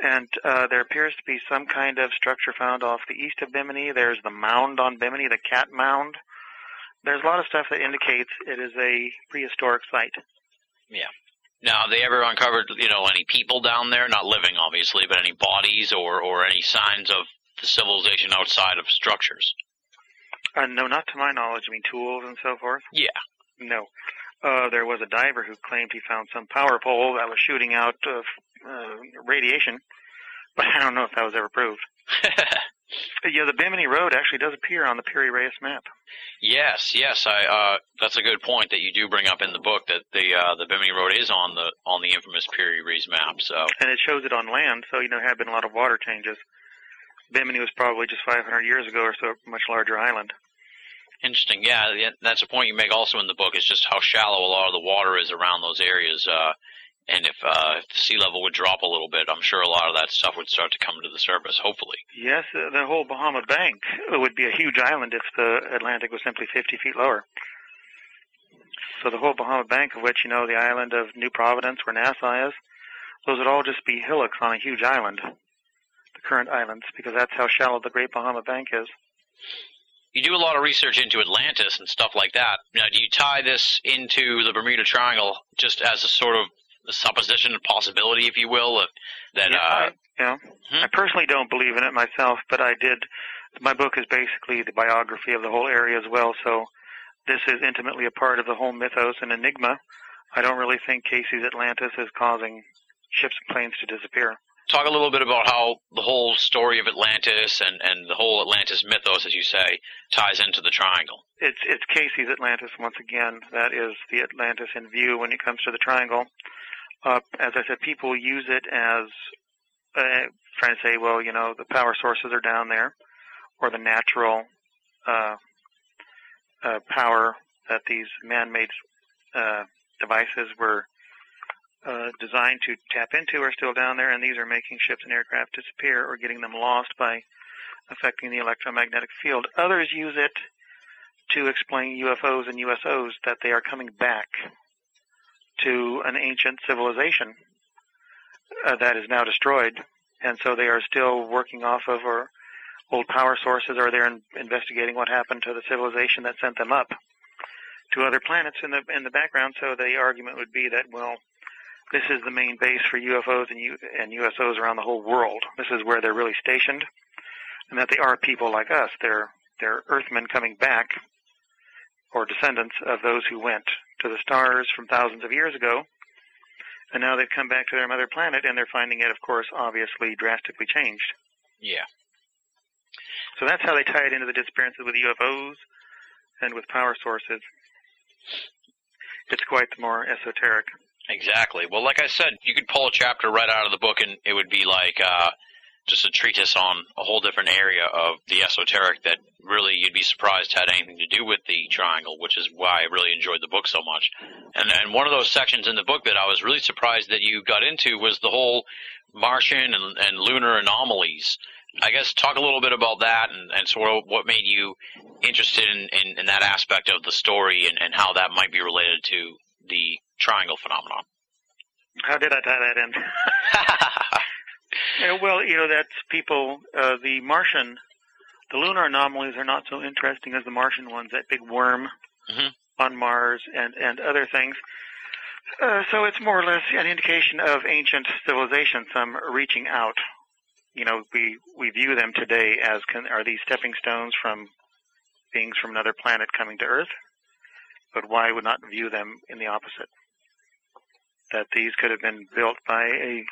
And uh, there appears to be some kind of structure found off the east of Bimini. There's the mound on Bimini, the cat mound. There's a lot of stuff that indicates it is a prehistoric site. Now, have they ever uncovered, you know, any people down there, not living obviously, but any bodies or, or any signs of the civilization outside of structures? Uh, no, not to my knowledge. I mean, tools and so forth. Yeah. No. Uh, there was a diver who claimed he found some power pole that was shooting out uh, uh, radiation, but I don't know if that was ever proved. Yeah, the Bimini Road actually does appear on the Piri Reis map. yes, yes, I, uh, that's a good point that you do bring up in the book that the, uh, the Bimini Road is on the, on the infamous Piri Reis map, so. and it shows it on land, so you know there have been a lot of water changes. Bimini was probably just 500 years ago or so a much larger island. Interesting. Yeah, yeah, that's a point you make also in the book is just how shallow a lot of the water is around those areas. Uh, and if, uh, if the sea level would drop a little bit, I'm sure a lot of that stuff would start to come to the surface, hopefully. Yes, uh, the whole Bahama Bank would be a huge island if the Atlantic was simply 50 feet lower. So the whole Bahama Bank, of which you know the island of New Providence, where Nassau is, those would all just be hillocks on a huge island, the current islands, because that's how shallow the Great Bahama Bank is. You do a lot of research into Atlantis and stuff like that. Now, do you tie this into the Bermuda Triangle just as a sort of supposition, possibility, if you will, of, that, yeah, uh, I, you know, Hmm. I personally don't believe in it myself, but I did. My book is basically the biography of the whole area as well, so this is intimately a part of the whole mythos and enigma. I don't really think Cayce's Atlantis is causing ships and planes to disappear. talk a little bit about how the whole story of Atlantis and, and the whole Atlantis mythos, as you say, ties into the triangle. It's it's Cayce's Atlantis once again. That is the Atlantis in view when it comes to the triangle. Uh, as I said, people use it as uh, trying to say, well, you know, the power sources are down there, or the natural uh, uh, power that these man-made uh, devices were uh, designed to tap into are still down there, and these are making ships and aircraft disappear or getting them lost by affecting the electromagnetic field. Others use it to explain UFOs and USOs that they are coming back to an ancient civilization uh, that is now destroyed, and so they are still working off of or old power sources, or they're in, investigating what happened to the civilization that sent them up to other planets in the in the background. So the argument would be that well, this is the main base for UFOs and U, and USOs around the whole world. This is where they're really stationed, and that they are people like us. They're they're Earthmen coming back, or descendants of those who went to the stars from thousands of years ago, and now they've come back to their mother planet, and they're finding it, of course, obviously drastically changed. Yeah. So that's how they tie it into the disappearances with UFOs and with power sources. It's quite more esoteric. Exactly. Well, like I said, you could pull a chapter right out of the book, and it would be like uh, just a treatise on a whole different area of the esoteric that really you'd be surprised had anything to do with the triangle, which is why I really enjoyed the book so much. And and one of those sections in the book that I was really surprised that you got into was the whole Martian and, and lunar anomalies. I guess talk a little bit about that and, and sort of what made you interested in, in, in that aspect of the story and, and how that might be related to the triangle phenomenon. How did I tie that in? Yeah, well, you know, that's people, uh, the Martian, the lunar anomalies are not so interesting as the Martian ones, that big worm Mhm. on Mars and, and other things. Uh, so it's more or less an indication of ancient civilization, some reaching out. You know, we, we view them today as, can, are these stepping stones from beings from another planet coming to Earth? But why would not view them in the opposite? That these could have been built by a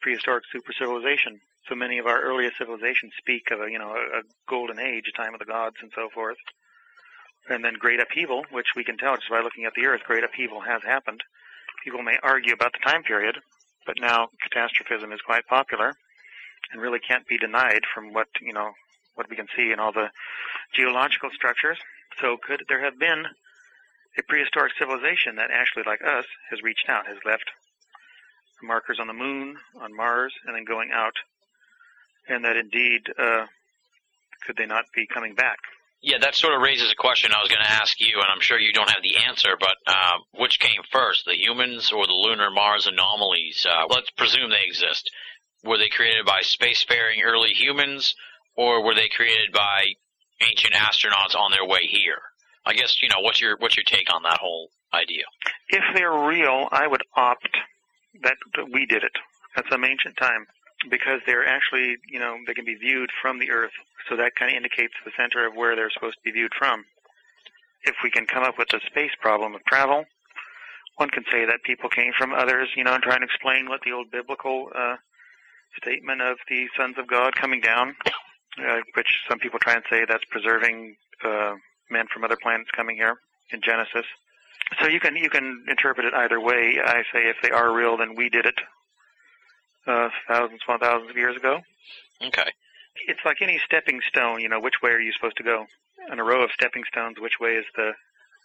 prehistoric super civilization. So many of our earliest civilizations speak of a you know a, a golden age, a time of the gods, and so forth. And then great upheaval, which we can tell just by looking at the Earth, great upheaval has happened. People may argue about the time period, but now catastrophism is quite popular, and really can't be denied from what you know what we can see in all the geological structures. So could there have been a prehistoric civilization that actually, like us, has reached out, has left markers on the moon, on Mars, and then going out, and that indeed uh, could they not be coming back? Yeah, that sort of raises a question I was going to ask you, and I'm sure you don't have the answer, but uh, which came first, the humans or the lunar Mars anomalies? Uh, let's presume they exist. Were they created by spacefaring early humans, or were they created by ancient astronauts on their way here? I guess you know what's your what's your take on that whole idea? If they're real, I would opt that, we did it at some ancient time because they're actually, you know, they can be viewed from the Earth. So that kind of indicates the center of where they're supposed to be viewed from. If we can come up with a space problem of travel, one can say that people came from others, you know, and try and explain what the old biblical uh, statement of the sons of God coming down, uh, which some people try and say that's preserving uh, men from other planets coming here in Genesis. So you can you can interpret it either way. I say if they are real, then we did it uh, thousands upon thousands of years ago. Okay. It's like any stepping stone. You know, which way are you supposed to go? In a row of stepping stones, which way is the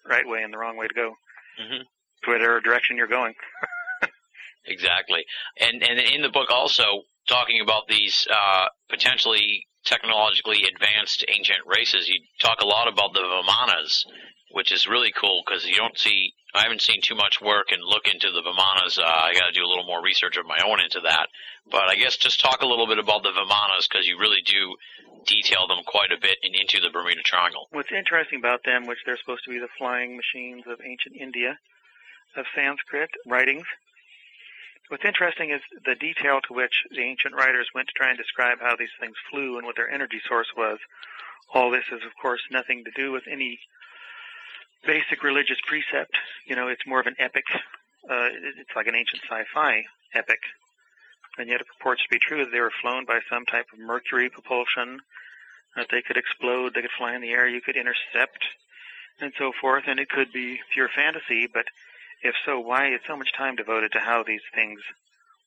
right way and the wrong way to go? hmm Whatever direction you're going. Exactly. And and in the book also talking about these uh, potentially technologically advanced ancient races, you talk a lot about the Vimanas, which is really cool because you don't see. I haven't seen too much work and look into the Vimanas. Uh, I got to do a little more research of my own into that. But I guess just talk a little bit about the Vimanas because you really do detail them quite a bit in, into the Bermuda Triangle. What's interesting about them, which they're supposed to be the flying machines of ancient India, of Sanskrit writings. What's interesting is the detail to which the ancient writers went to try and describe how these things flew and what their energy source was. All this is, of course, nothing to do with any basic religious precept. You know, it's more of an epic. Uh, it's like an ancient sci-fi epic, and yet it purports to be true that they were flown by some type of mercury propulsion. That they could explode, they could fly in the air, you could intercept, and so forth. And it could be pure fantasy, but if so, why is so much time devoted to how these things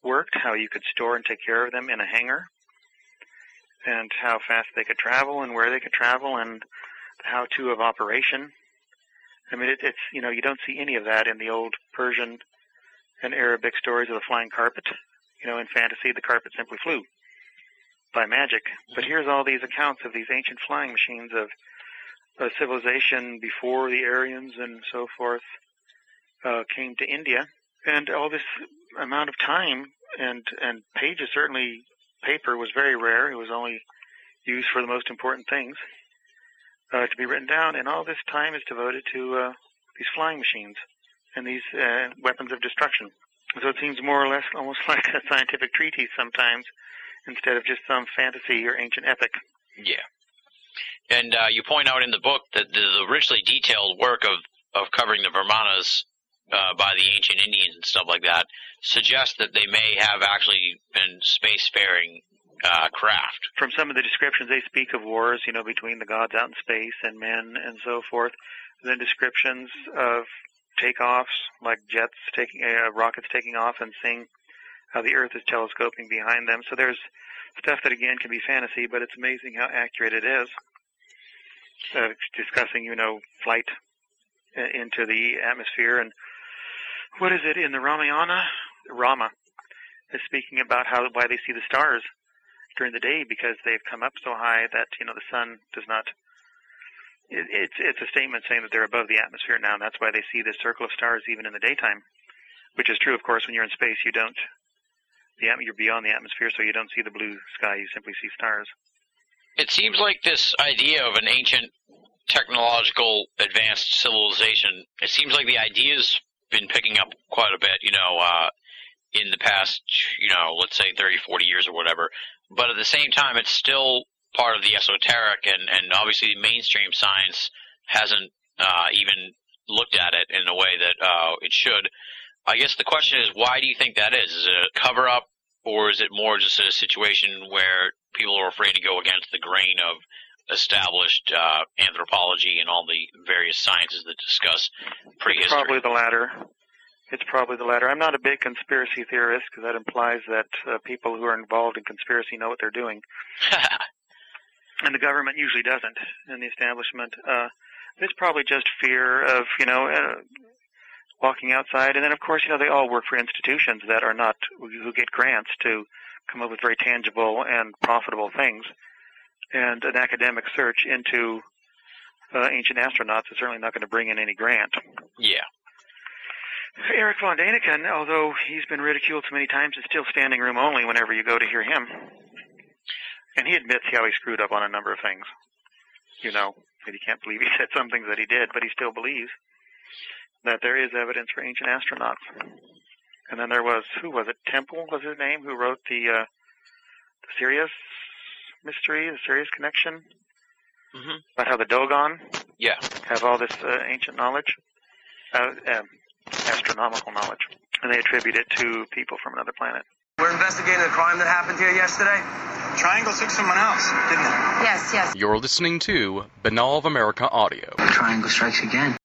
worked, how you could store and take care of them in a hangar, and how fast they could travel and where they could travel, and the how-to of operation? I mean, it, it's you know you don't see any of that in the old Persian and Arabic stories of the flying carpet. You know, in fantasy, the carpet simply flew by magic. But mm-hmm. here's all these accounts of these ancient flying machines of a civilization before the Aryans and so forth uh, came to India, and all this amount of time and and pages. Certainly, paper was very rare. It was only used for the most important things uh, to be written down, and all this time is devoted to uh, these flying machines and these uh, weapons of destruction. So it seems more or less almost like a scientific treatise sometimes, instead of just some fantasy or ancient epic. Yeah. And uh, you point out in the book that the, richly detailed work of, of covering the Vimanas uh, by the ancient Indians and stuff like that suggests that they may have actually been spacefaring uh, craft. From some of the descriptions, they speak of wars, you know, between the gods out in space and men and so forth. Then descriptions of takeoffs, like jets taking, uh, rockets taking off and seeing how the Earth is telescoping behind them. So there's stuff that again can be fantasy, but it's amazing how accurate it is. Uh, discussing, you know, flight uh, into the atmosphere and what is it in the Ramayana? Rama is speaking about how why they see the stars during the day because they've come up so high that you know the sun does not. It, it's it's a statement saying that they're above the atmosphere now, and that's why they see this circle of stars even in the daytime, which is true, of course. When you're in space, you don't. The you're beyond the atmosphere, so you don't see the blue sky. You simply see stars. It seems like this idea of an ancient technological advanced civilization, it seems like the idea's been picking up quite a bit, you know, uh, in the past, you know, let's say 30, 40 years or whatever. But at the same time, it's still part of the esoteric, and, and obviously mainstream science hasn't uh, even looked at it in the way that uh, it should. I guess the question is, why do you think that is? Is it a cover up, or is it more just a situation where people are afraid to go against the grain of established uh, anthropology and all the various sciences that discuss prehistory? Probably the latter. It's probably the latter. I'm not a big conspiracy theorist because that implies that uh, people who are involved in conspiracy know what they're doing, and the government usually doesn't, and the establishment. Uh, It's probably just fear of, you know, uh, walking outside. And then, of course, you know, they all work for institutions that are not, who get grants to come up with very tangible and profitable things. And an academic search into uh, ancient astronauts is certainly not going to bring in any grant. Yeah. Erich von Däniken, although he's been ridiculed so many times, is still standing room only whenever you go to hear him. And he admits how he screwed up on a number of things. You know, that he can't believe he said some things that he did, but he still believes that there is evidence for ancient astronauts. And then there was, who was it? Temple was his name, who wrote the, uh, the Sirius mystery, the Sirius connection, hmm about how the Dogon Yeah. have all this uh, ancient knowledge, uh, um, astronomical knowledge, and they attribute it to people from another planet. We're investigating a crime that happened here yesterday. Triangle took someone else, didn't it? Yes, yes. You're listening to Binnall of America Audio. Triangle strikes again.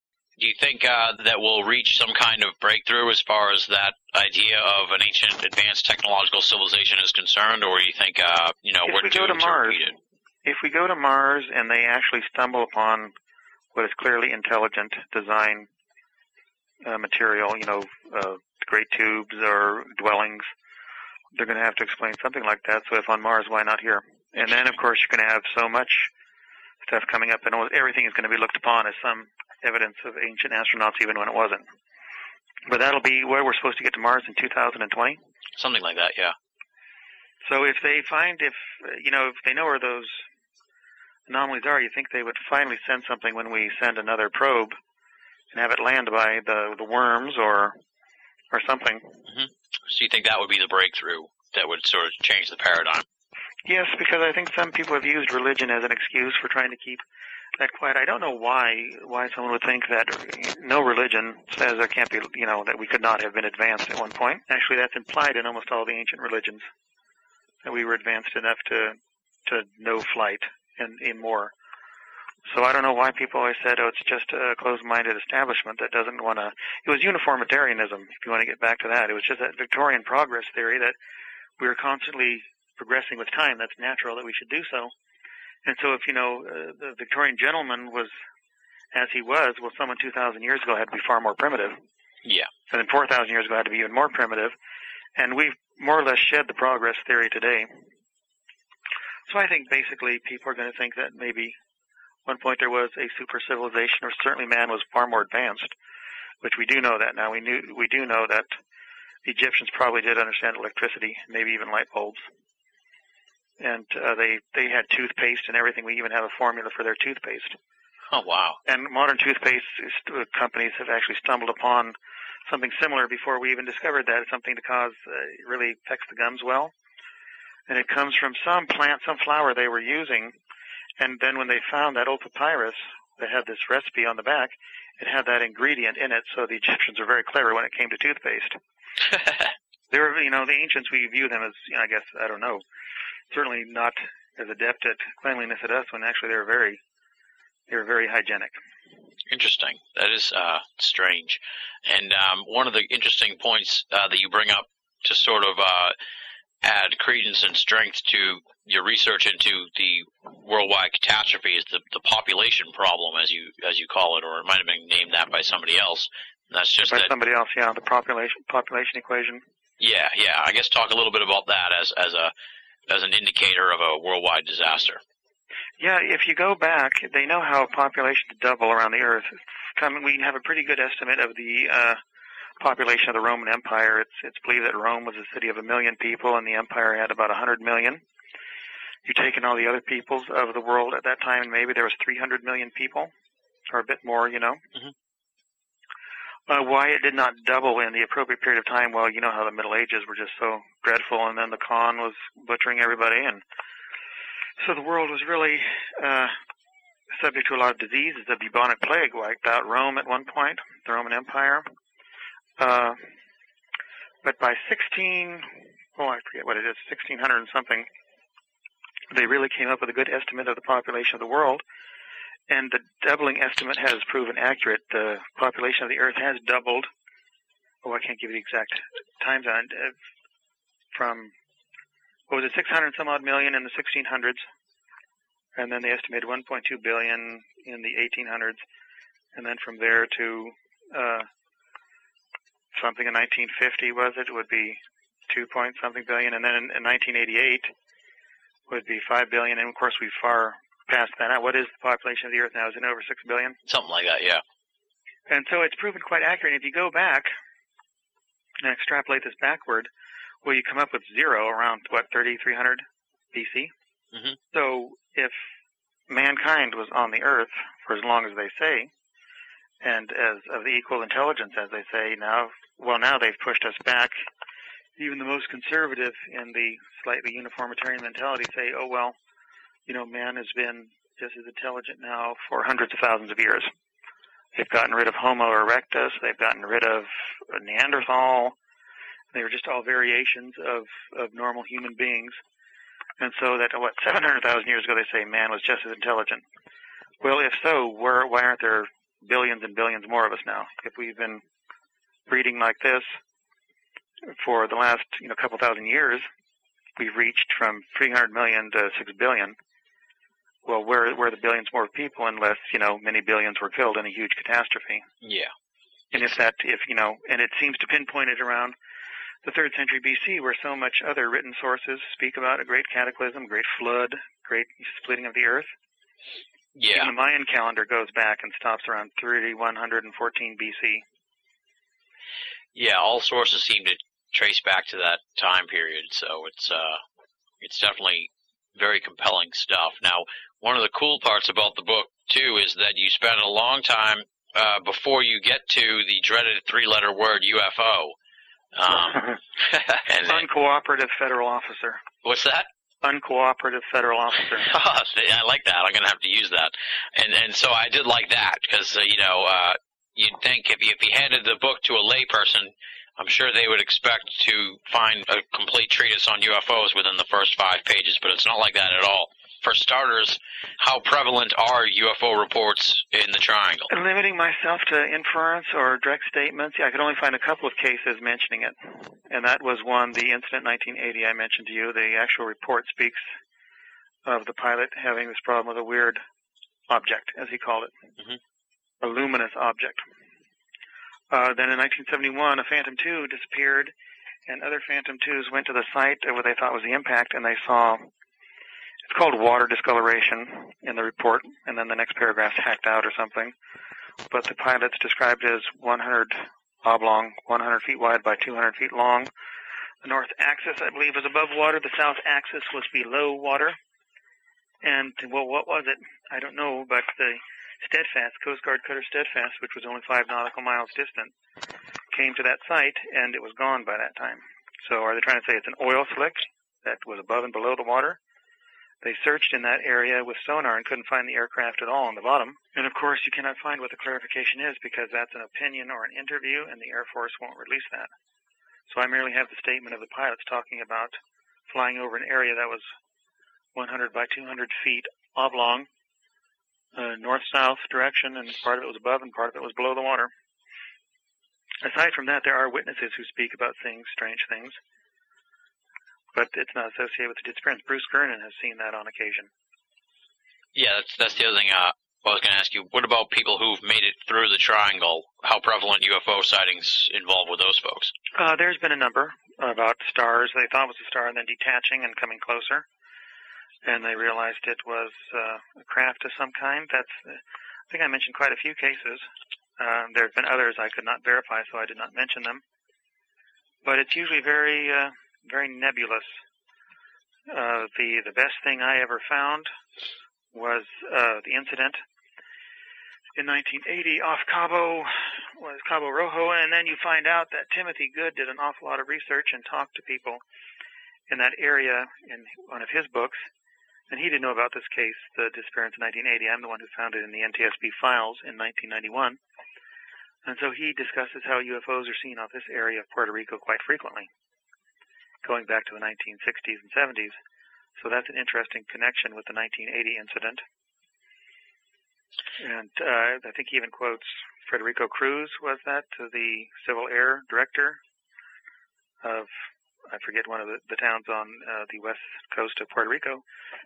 Do you think uh, that we'll reach some kind of breakthrough as far as that idea of an ancient advanced technological civilization is concerned, or do you think, uh, you know, If we're we go doomed to Mars, repeat it? If we go to Mars and they actually stumble upon what is clearly intelligent design uh, material, you know, uh, great tubes or dwellings, they're going to have to explain something like that. So if on Mars, why not here? And then, of course, you're going to have so much stuff coming up, and everything is going to be looked upon as some evidence of ancient astronauts, even when it wasn't. But that'll be where we're supposed to get to Mars in 2020. Something like that, yeah. So if they find, if you know, if they know where those anomalies are, you think they would finally send something when we send another probe and have it land by the the worms or or something. Mm-hmm. So you think that would be the breakthrough that would sort of change the paradigm? Yes, because I think some people have used religion as an excuse for trying to keep that quiet. I don't know why why someone would think that no religion says there can't be, you know, that we could not have been advanced at one point. Actually, that's implied in almost all the ancient religions that we were advanced enough to to know flight and, and more. So I don't know why people always said, "Oh, it's just a closed-minded establishment that doesn't want to." It was uniformitarianism. If you want to get back to that, it was just that Victorian progress theory that we were constantly progressing with time. That's natural that we should do so. And so, if you know uh, the Victorian gentleman was as he was, well, someone 2,000 years ago had to be far more primitive, Yeah. and then 4,000 years ago had to be even more primitive. And we've more or less shed the progress theory today. So I think basically people are going to think that maybe one point there was a super civilization, or certainly man was far more advanced, which we do know that now. We knew we do know that the Egyptians probably did understand electricity, maybe even light bulbs, and uh, they they had toothpaste and everything. We even have a formula for their toothpaste. Oh wow. And modern toothpaste uh, companies have actually stumbled upon something similar before we even discovered that. It's something to cause uh, really affects the gums well, and it comes from some plant, some flower they were using. And then when they found that old papyrus that had this recipe on the back, it had that ingredient in it. So the Egyptians were very clever when it came to toothpaste. They were, you know, the ancients we view them as, you know, I guess I don't know, certainly not as adept at cleanliness as us. When actually they're very, they were very hygienic. Interesting. That is uh, strange. And um, one of the interesting points uh, that you bring up to sort of uh, add credence and strength to your research into the worldwide catastrophe is the, the population problem, as you as you call it, or it might have been named that by somebody else. And that's just By that. somebody else, yeah, the population population equation. Yeah, yeah. I guess talk a little bit about that as as a as an indicator of a worldwide disaster. Yeah, if you go back, they know how population to double around the Earth. Coming, we have a pretty good estimate of the uh, population of the Roman Empire. It's it's believed that Rome was a city of a million people, and the empire had about a hundred million. You take in all the other peoples of the world at that time, and maybe there was 300 million people, or a bit more, you know. Mhm. Uh, why it did not double in the appropriate period of time? Well, you know how the Middle Ages were just so dreadful, and then the Khan was butchering everybody, and so the world was really uh, subject to a lot of diseases. The bubonic plague wiped out Rome at one point, the Roman Empire. Uh, but by 16, oh, I forget what it is, 1600 and something, they really came up with a good estimate of the population of the world. And the doubling estimate has proven accurate. The population of the Earth has doubled. Oh, I can't give you the exact times on it. Uh, from what was it, 600 some odd million in the 1600s and then they estimated 1.2 billion in the 1800s, and then from there to uh, something in 1950 was it would be two point something billion, and then in, in 1988 would be five billion, and of course we far past that. What is the population of the Earth now? Is it over six billion? Something like that, yeah. And so it's proven quite accurate. If you go back and extrapolate this backward, well, you come up with zero around what 3300 BC. Mhm. So if mankind was on the Earth for as long as they say, and as of the equal intelligence as they say now, well, now they've pushed us back. Even the most conservative in the slightly uniformitarian mentality say, oh well, you know, man has been just as intelligent now for hundreds of thousands of years. They've gotten rid of Homo erectus. They've gotten rid of Neanderthal. They were just all variations of, of normal human beings. And so that, what, 700,000 years ago they say man was just as intelligent. Well, if so, where, why aren't there billions and billions more of us now? If we've been breeding like this for the last, you know, couple thousand years, we've reached from 300 million to 6 billion. Well, where, where are the billions more people unless, you know, many billions were killed in a huge catastrophe? Yeah. And if that, if, you know, and it seems to pinpoint it around the third century BC where so much other written sources speak about a great cataclysm, great flood, great splitting of the earth. Yeah. Even the Mayan calendar goes back and stops around 3114 BC. Yeah, all sources seem to trace back to that time period, so it's uh it's definitely very compelling stuff. Now, one of the cool parts about the book too is that you spend a long time uh before you get to the dreaded three-letter word UFO. Um, Uncooperative federal officer. what's that? Uncooperative federal officer. Oh, see, I like that. I'm gonna have to use that. And and so I did like that because uh, you know uh, you'd think if you, if you handed the book to a layperson, I'm sure they would expect to find a complete treatise on UFOs within the first five pages, but it's not like that at all. For starters, how prevalent are UFO reports in the Triangle? Limiting myself to inference or direct statements, yeah, I could only find a couple of cases mentioning it. And that was one, the incident 1980 I mentioned to you. The actual report speaks of the pilot having this problem with a weird object, as he called it. Mhm. A luminous object. Uh, then in 1971, a Phantom 2 disappeared, and other Phantom 2s went to the site of what they thought was the impact, and they saw it's called water discoloration in the report, and then the next paragraph's hacked out or something. But the pilots described as 100 oblong, 100 feet wide by 200 feet long. The north axis, I believe, was above water. The south axis was below water. And, well, what was it? I don't know, but the Steadfast, Coast Guard cutter Steadfast, which was only five nautical miles distant, came to that site, and it was gone by that time. So are they trying to say it's an oil slick that was above and below the water? They searched in that area with sonar and couldn't find the aircraft at all on the bottom. And of course, you cannot find what the clarification is because that's an opinion or an interview, and the Air Force won't release that. So I merely have the statement of the pilots talking about flying over an area that was 100 by 200 feet oblong, uh, north-south direction, and part of it was above and part of it was below the water. Aside from that, there are witnesses who speak about things, strange things but it's not associated with the disappearance. Bruce Gernon has seen that on occasion. Yeah, that's that's the other thing. Uh, I was going to ask you. What about people who've made it through the Triangle? How prevalent UFO sightings involved with those folks? Uh, there's been a number about stars they thought was a star and then detaching and coming closer, and they realized it was uh, a craft of some kind. That's uh, I think I mentioned quite a few cases. Uh, there have been others I could not verify, so I did not mention them. But it's usually very uh, very nebulous. Uh, the the best thing I ever found was uh, the incident in 1980 off Cabo was Cabo Rojo, and then you find out that Timothy Good did an awful lot of research and talked to people in that area in one of his books, and he didn't know about this case, the disappearance in 1980. I'm the one who found it in the NTSB files in 1991. And so he discusses how UFOs are seen off this area of Puerto Rico quite frequently going back to the 1960s and 70s. So that's an interesting connection with the 1980 incident. And uh, I think he even quotes Federico Cruz, was that, the Civil Air Director of I forget one of the, the towns on uh, the west coast of Puerto Rico,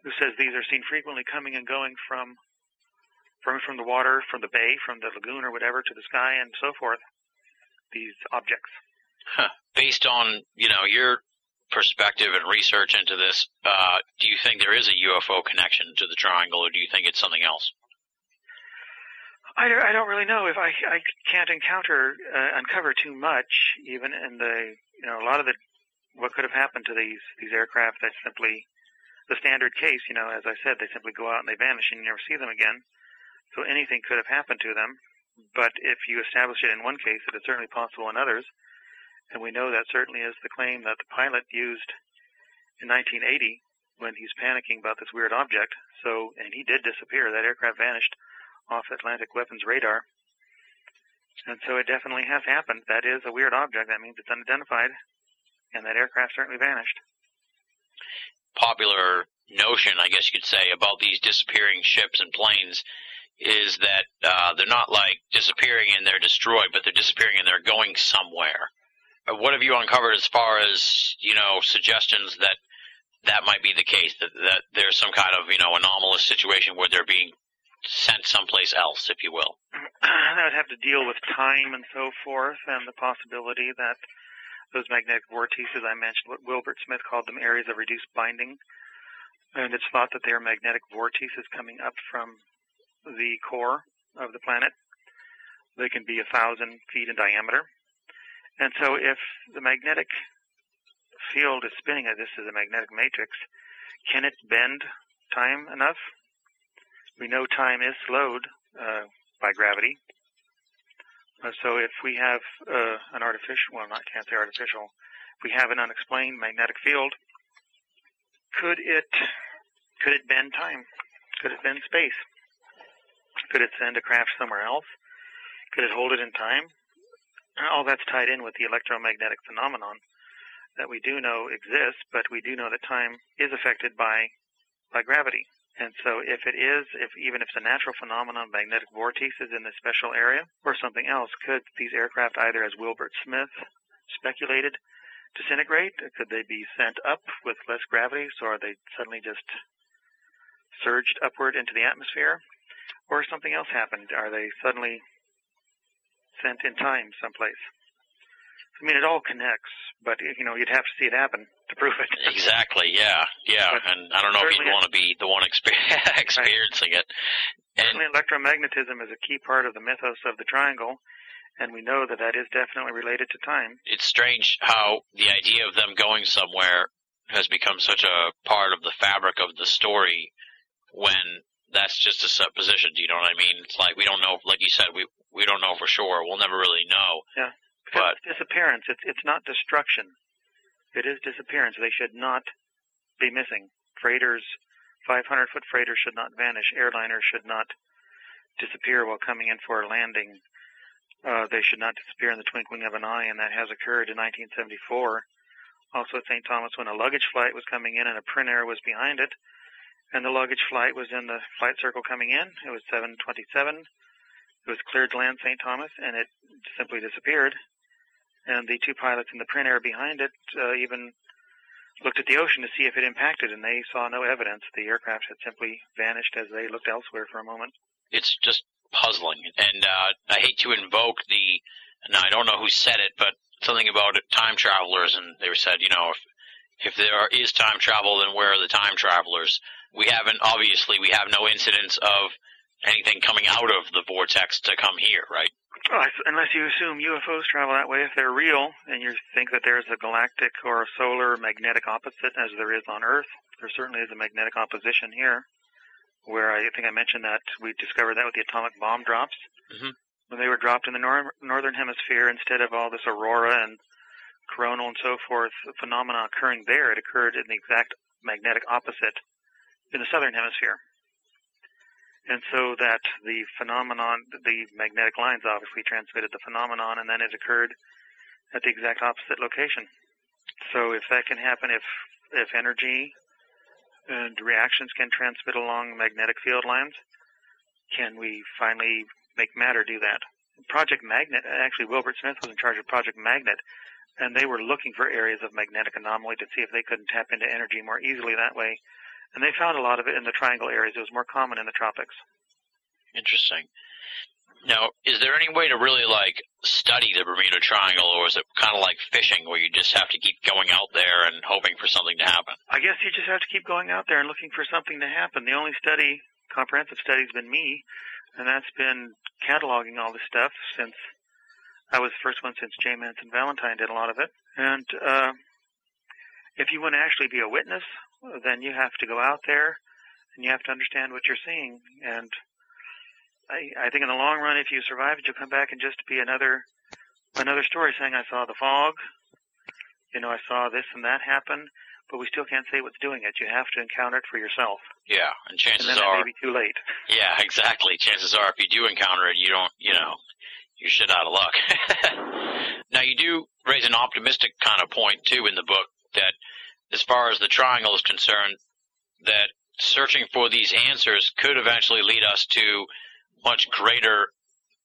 who says these are seen frequently coming and going from from from the water, from the bay, from the lagoon or whatever to the sky and so forth. These objects. Huh. Based on you know your perspective and research into this, uh, do you think there is a UFO connection to the triangle, or do you think it's something else? I don't, I don't really know. If I I can't encounter uh, uncover too much even in the you know a lot of the what could have happened to these these aircraft that simply the standard case you know as I said they simply go out and they vanish and you never see them again. So anything could have happened to them. But if you establish it in one case it is certainly possible in others and we know that certainly is the claim that the pilot used in 1980 when he's panicking about this weird object so and he did disappear that aircraft vanished off Atlantic weapons radar. And so it definitely has happened. That is a weird object. That means it's unidentified, and that aircraft certainly vanished. Popular notion, I guess you could say, about these disappearing ships and planes is that uh, they're not like disappearing and they're destroyed, but they're disappearing and they're going somewhere. What have you uncovered as far as you know suggestions that that might be the case that that there's some kind of you know anomalous situation where they're being sent someplace else, if you will? that would have to deal with time and so forth, and the possibility that those magnetic vortices I mentioned, what Wilbert Smith called them areas of reduced binding, and it's thought that they are magnetic vortices coming up from the core of the planet. They can be a thousand feet in diameter. And so if the magnetic field is spinning, this is a magnetic matrix, can it bend time enough we know time is slowed uh, by gravity. Uh, so if we have uh, an artificial, well, I can't say artificial, if we have an unexplained magnetic field, could it could it bend time? Could it bend space? Could it send a craft somewhere else? Could it hold it in time? All that's tied in with the electromagnetic phenomenon that we do know exists, but we do know that time is affected by by gravity. And so if it is, if even if it's a natural phenomenon, magnetic vortices in this special area or something else, could these aircraft either, as Wilbert Smith speculated, disintegrate? Could they be sent up with less gravity, so are they suddenly just surged upward into the atmosphere? Or something else happened? Are they suddenly sent in time someplace? I mean, it all connects, but you know, you'd have to see it happen to prove it. Exactly. Yeah. Yeah. But and I don't know if you'd want to be the one exper- experiencing it. And Certainly, electromagnetism is a key part of the mythos of the triangle, and we know that that is definitely related to time. it's strange how the idea of them going somewhere has become such a part of the fabric of the story when that's just a supposition. Do you know what I mean? It's like we don't know, like you said, we we don't know for sure. We'll never really know. Because But- it's disappearance. It's it's not destruction. It is disappearance. They should not be missing. Freighters, 500 foot freighters should not vanish. Airliners should not disappear while coming in for a landing. Uh, they should not disappear in the twinkling of an eye, and that has occurred in 1974. Also at St. Thomas, when a luggage flight was coming in and a Prinair was behind it, and the luggage flight was in the flight circle coming in. It was 727. It was cleared to land St. Thomas, and it simply disappeared. And the two pilots in the Prinair behind it uh, even looked at the ocean to see if it impacted, and they saw no evidence. The aircraft had simply vanished as they looked elsewhere for a moment. It's just puzzling. And uh, I hate to invoke the. Now I don't know who said it, but something about time travelers, and they said, you know, if if there is time travel, then where are the time travelers? We haven't obviously we have no incidents of anything coming out of the vortex to come here, right? Well, unless you assume UFOs travel that way, if they're real, and you think that there's a galactic or a solar magnetic opposite as there is on Earth, there certainly is a magnetic opposition here. Where I think I mentioned that we discovered that with the atomic bomb drops. Mhm. When they were dropped in the nor- northern hemisphere, instead of all this aurora and coronal and so forth phenomena occurring there, it occurred in the exact magnetic opposite in the southern hemisphere. And so that the phenomenon, the magnetic lines obviously transmitted the phenomenon, and then it occurred at the exact opposite location. So if that can happen, if if energy and reactions can transmit along magnetic field lines, can we finally make matter do that? Project Magnet, actually Wilbert Smith was in charge of Project Magnet. and they were looking for areas of magnetic anomaly to see if they couldn't tap into energy more easily that way. And they found a lot of it in the triangle areas. It was more common in the tropics. Interesting. Now, is there any way to really like study the Bermuda Triangle, or is it kind of like fishing, where you just have to keep going out there and hoping for something to happen? I guess you just have to keep going out there and looking for something to happen. The only study, comprehensive study, has been me, and that's been cataloging all this stuff since I was the first one since J. Manson Valentine did a lot of it. And uh, if you want to actually be a witness, then you have to go out there and you have to understand what you're seeing. And I, I think in the long run, if you survive it, you'll come back and just be another another story saying I saw the fog. You know, I saw this and that happen, but we still can't say what's doing it. You have to encounter it for yourself. Yeah, and chances and then are, it may be too late. yeah, exactly. Chances are, if you do encounter it, you don't, you know, you're shit out of luck. now, you do raise an optimistic kind of point too in the book that, as far as the triangle is concerned, that searching for these answers could eventually lead us to much greater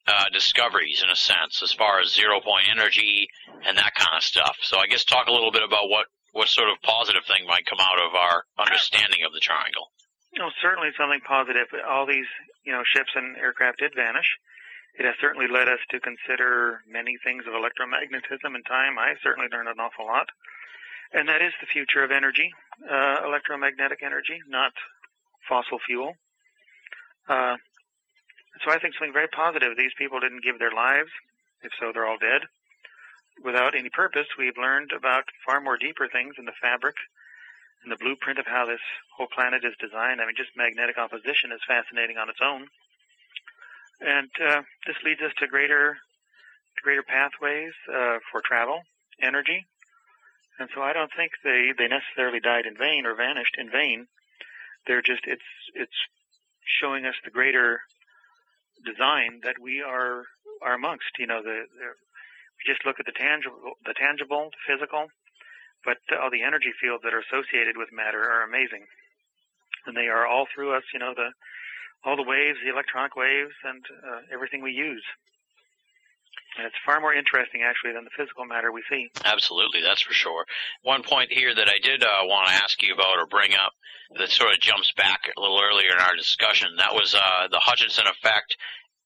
uh, discoveries in a sense, as far as zero point energy and that kind of stuff. So, I guess talk a little bit about what what sort of positive thing might come out of our understanding of the triangle. No, certainly something positive. All these, you know, ships and aircraft did vanish. It has certainly led us to consider many things of electromagnetism and time. I certainly learned an awful lot. And that is the future of energy, uh, electromagnetic energy, not fossil fuel. Uh, so I think something very positive. These people didn't give their lives. If so, they're all dead. Without any purpose, we've learned about far more deeper things in the fabric and the blueprint of how this whole planet is designed. I mean, just magnetic opposition is fascinating on its own. And uh, this leads us to greater, greater pathways uh, for travel, energy. And so I don't think they, they necessarily died in vain or vanished in vain. They're just, it's, it's showing us the greater design that we are, are amongst. You know, the, the we just look at the tangible, the tangible, the physical, but all the energy fields that are associated with matter are amazing. And they are all through us, you know, the, all the waves, the electronic waves, and uh, everything we use. And it's far more interesting, actually, than the physical matter we see. Absolutely, that's for sure. One point here that I did uh, want to ask you about or bring up that sort of jumps back a little earlier in our discussion. That was uh, the Hutchinson effect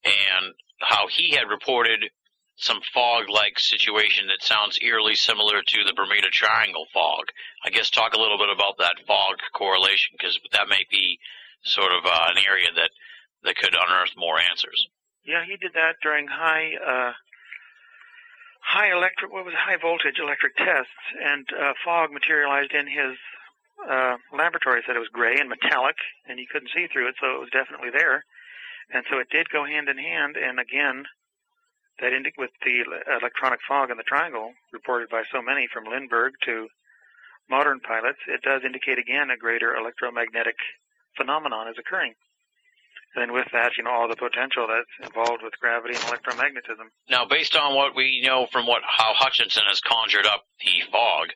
and how he had reported some fog-like situation that sounds eerily similar to the Bermuda Triangle fog. I guess talk a little bit about that fog correlation because that may be sort of uh, an area that that could unearth more answers. Yeah, he did that during high uh, high electric what was it, high voltage electric tests, and uh, fog materialized in his uh, laboratory. Said it was gray and metallic, and you couldn't see through it, so it was definitely there. And so it did go hand in hand. And again, that indi- with the electronic fog in the triangle reported by so many from Lindbergh to modern pilots, it does indicate again a greater electromagnetic phenomenon is occurring. And then with that, you know, all the potential that's involved with gravity and electromagnetism. Now, based on what we know from what how Hutchinson has conjured up the fog,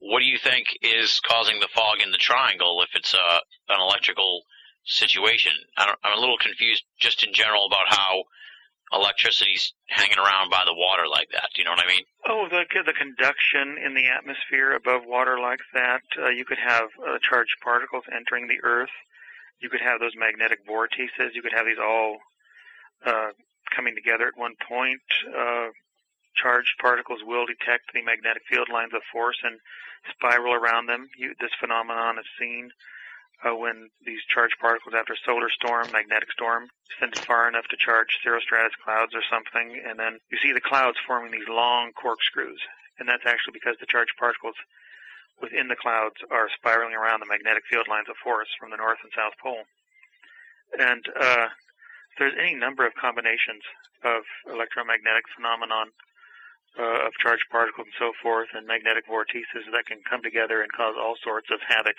what do you think is causing the fog in the triangle if it's a an electrical situation? I am a little confused just in general about how electricity's hanging around by the water like that. Do you know what I mean? Oh, the the conduction in the atmosphere above water like that. Uh, you could have uh, charged particles entering the Earth. You could have those magnetic vortices. You could have these all uh, coming together at one point. Uh, charged particles will detect the magnetic field lines of force and spiral around them. You, this phenomenon is seen uh, when these charged particles after solar storm, magnetic storm, send it far enough to charge cirrostratus clouds or something, and then you see the clouds forming these long corkscrews. And that's actually because the charged particles within the clouds are spiraling around the magnetic field lines of force from the North and South Pole. And uh, there's any number of combinations of electromagnetic phenomenon uh, of charged particles and so forth, and magnetic vortices that can come together and cause all sorts of havoc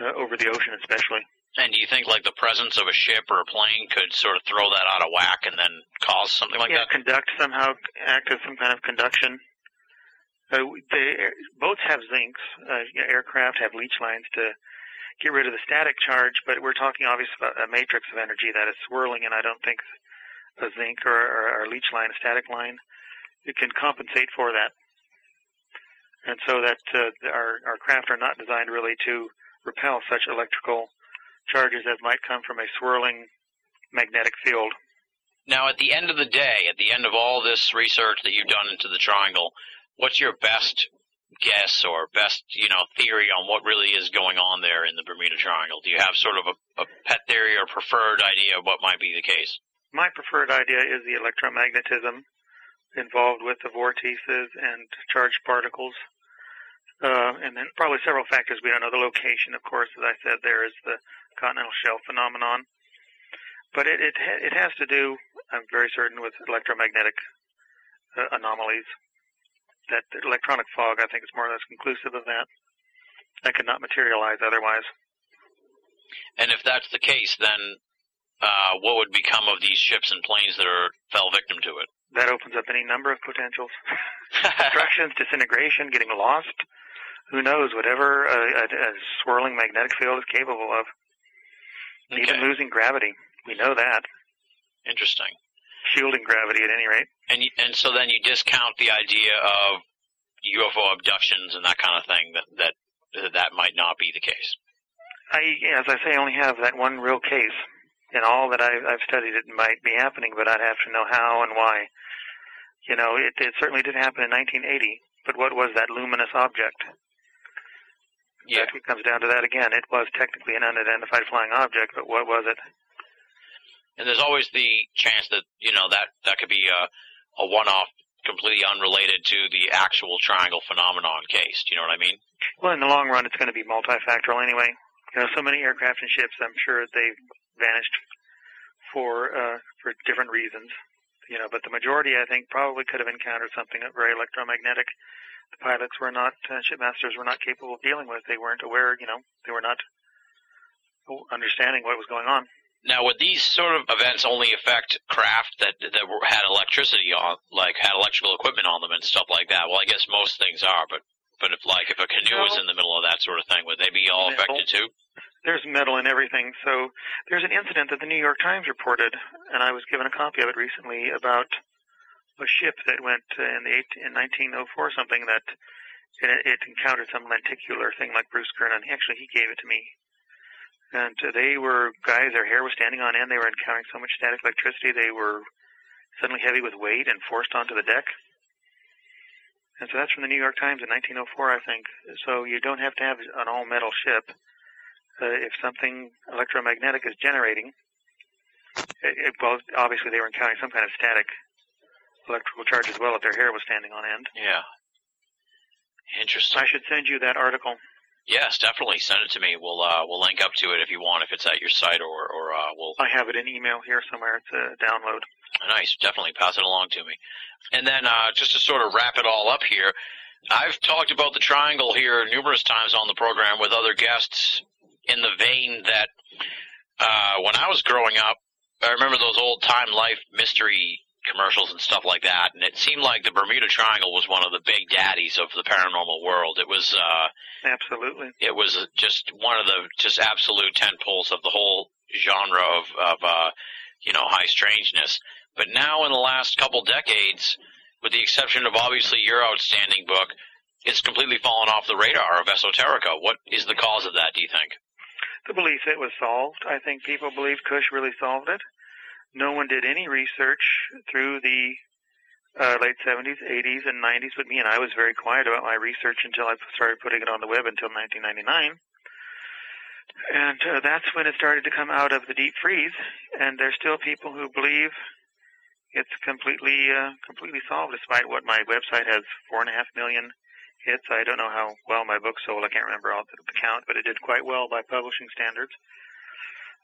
uh, over the ocean, especially. And do you think like the presence of a ship or a plane could sort of throw that out of whack and then cause something like yeah, that? conduct somehow, act as some kind of conduction. They, boats have zincs. Uh, aircraft have leech lines to get rid of the static charge, but we're talking obviously about a matrix of energy that is swirling, and I don't think a zinc or, or, or leech line, a static line, it can compensate for that. and so that uh, our our craft are not designed really to repel such electrical charges as might come from a swirling magnetic field. Now, at the end of the day, at the end of all this research that you've done into the triangle, what's your best guess or best, you know, theory on what really is going on there in the Bermuda Triangle? Do you have sort of a, a pet theory or preferred idea of what might be the case? My preferred idea is the electromagnetism involved with the vortices and charged particles. Uh, and then probably several factors we don't know. The location, of course, as I said, there is the continental shelf phenomenon. But it, it, it has to do, I'm very certain, with electromagnetic uh, anomalies. That electronic fog, I think, is more or less conclusive of that. That could not materialize otherwise. And if that's the case, then uh, what would become of these ships and planes that are fell victim to it? That opens up any number of potentials. Destructions, disintegration, getting lost. Who knows? Whatever a, a, a swirling magnetic field is capable of. Okay. Even losing gravity. We know that. Interesting. Shielding gravity at any rate. And you, and so then you discount the idea of UFO abductions and that kind of thing that that that might not be the case. I, as I say, only have that one real case. In all that I've, I've studied, it might be happening, but I'd have to know how and why. You know, it, it certainly did happen in 1980, but what was that luminous object? Yeah. That comes down to that again. It was technically an unidentified flying object, but what was it? And there's always the chance that you know that that could be a a one-off, completely unrelated to the actual triangle phenomenon case. Do you know what I mean? Well, in the long run, it's going to be multifactorial anyway. You know, so many aircraft and ships, I'm sure they've vanished for uh, for different reasons. You know, but the majority, I think, probably could have encountered something very electromagnetic. The pilots were not, uh, shipmasters were not capable of dealing with. They weren't aware. You know, they were not understanding what was going on. Now, would these sort of events only affect craft that that were, had electricity on, like had electrical equipment on them and stuff like that? Well, I guess most things are, but but if like if a canoe was in the middle of that sort of thing, would they be all Metal. affected too? There's metal in everything. So there's an incident that the New York Times reported, and I was given a copy of it recently about a ship that went in the eight, in 1904 something that it, it encountered some lenticular thing like Bruce Gernon. Actually, he gave it to me. And they were guys. Their hair was standing on end. They were encountering so much static electricity. They were suddenly heavy with weight and forced onto the deck. And so that's from the New York Times in 1904, I think. So you don't have to have an all metal ship uh, if something electromagnetic is generating, it, it, well, obviously they were encountering some kind of static electrical charge as well if their hair was standing on end. Yeah. Interesting. I should send you that article. Yes, definitely send it to me. We'll uh, we'll link up to it if you want, if it's at your site, or or uh, we'll I have it in email here somewhere. It's a download. Nice. Definitely pass it along to me. And then uh, just to sort of wrap it all up here, I've talked about the triangle here numerous times on the program with other guests in the vein that uh, when I was growing up, I remember those old Time Life mystery commercials and stuff like that, and it seemed like the Bermuda Triangle was one of the big daddies of the paranormal world. It was uh, Absolutely. it was just one of the just absolute tent poles of the whole genre of of uh, you know high strangeness. But now in the last couple decades, with the exception of obviously your outstanding book, it's completely fallen off the radar of esoterica. What is the cause of that? Do you think? The belief it was solved. I think people believe Kusche really solved it. No one did any research through the uh, late 70s, 80s, and 90s with me, and I was very quiet about my research until I started putting it on the web until 1999. And uh, that's when it started to come out of the deep freeze, and there's still people who believe it's completely uh, completely solved, despite what my website has four and a half million hits. I don't know how well my book sold. I can't remember all the, count, but it did quite well by publishing standards.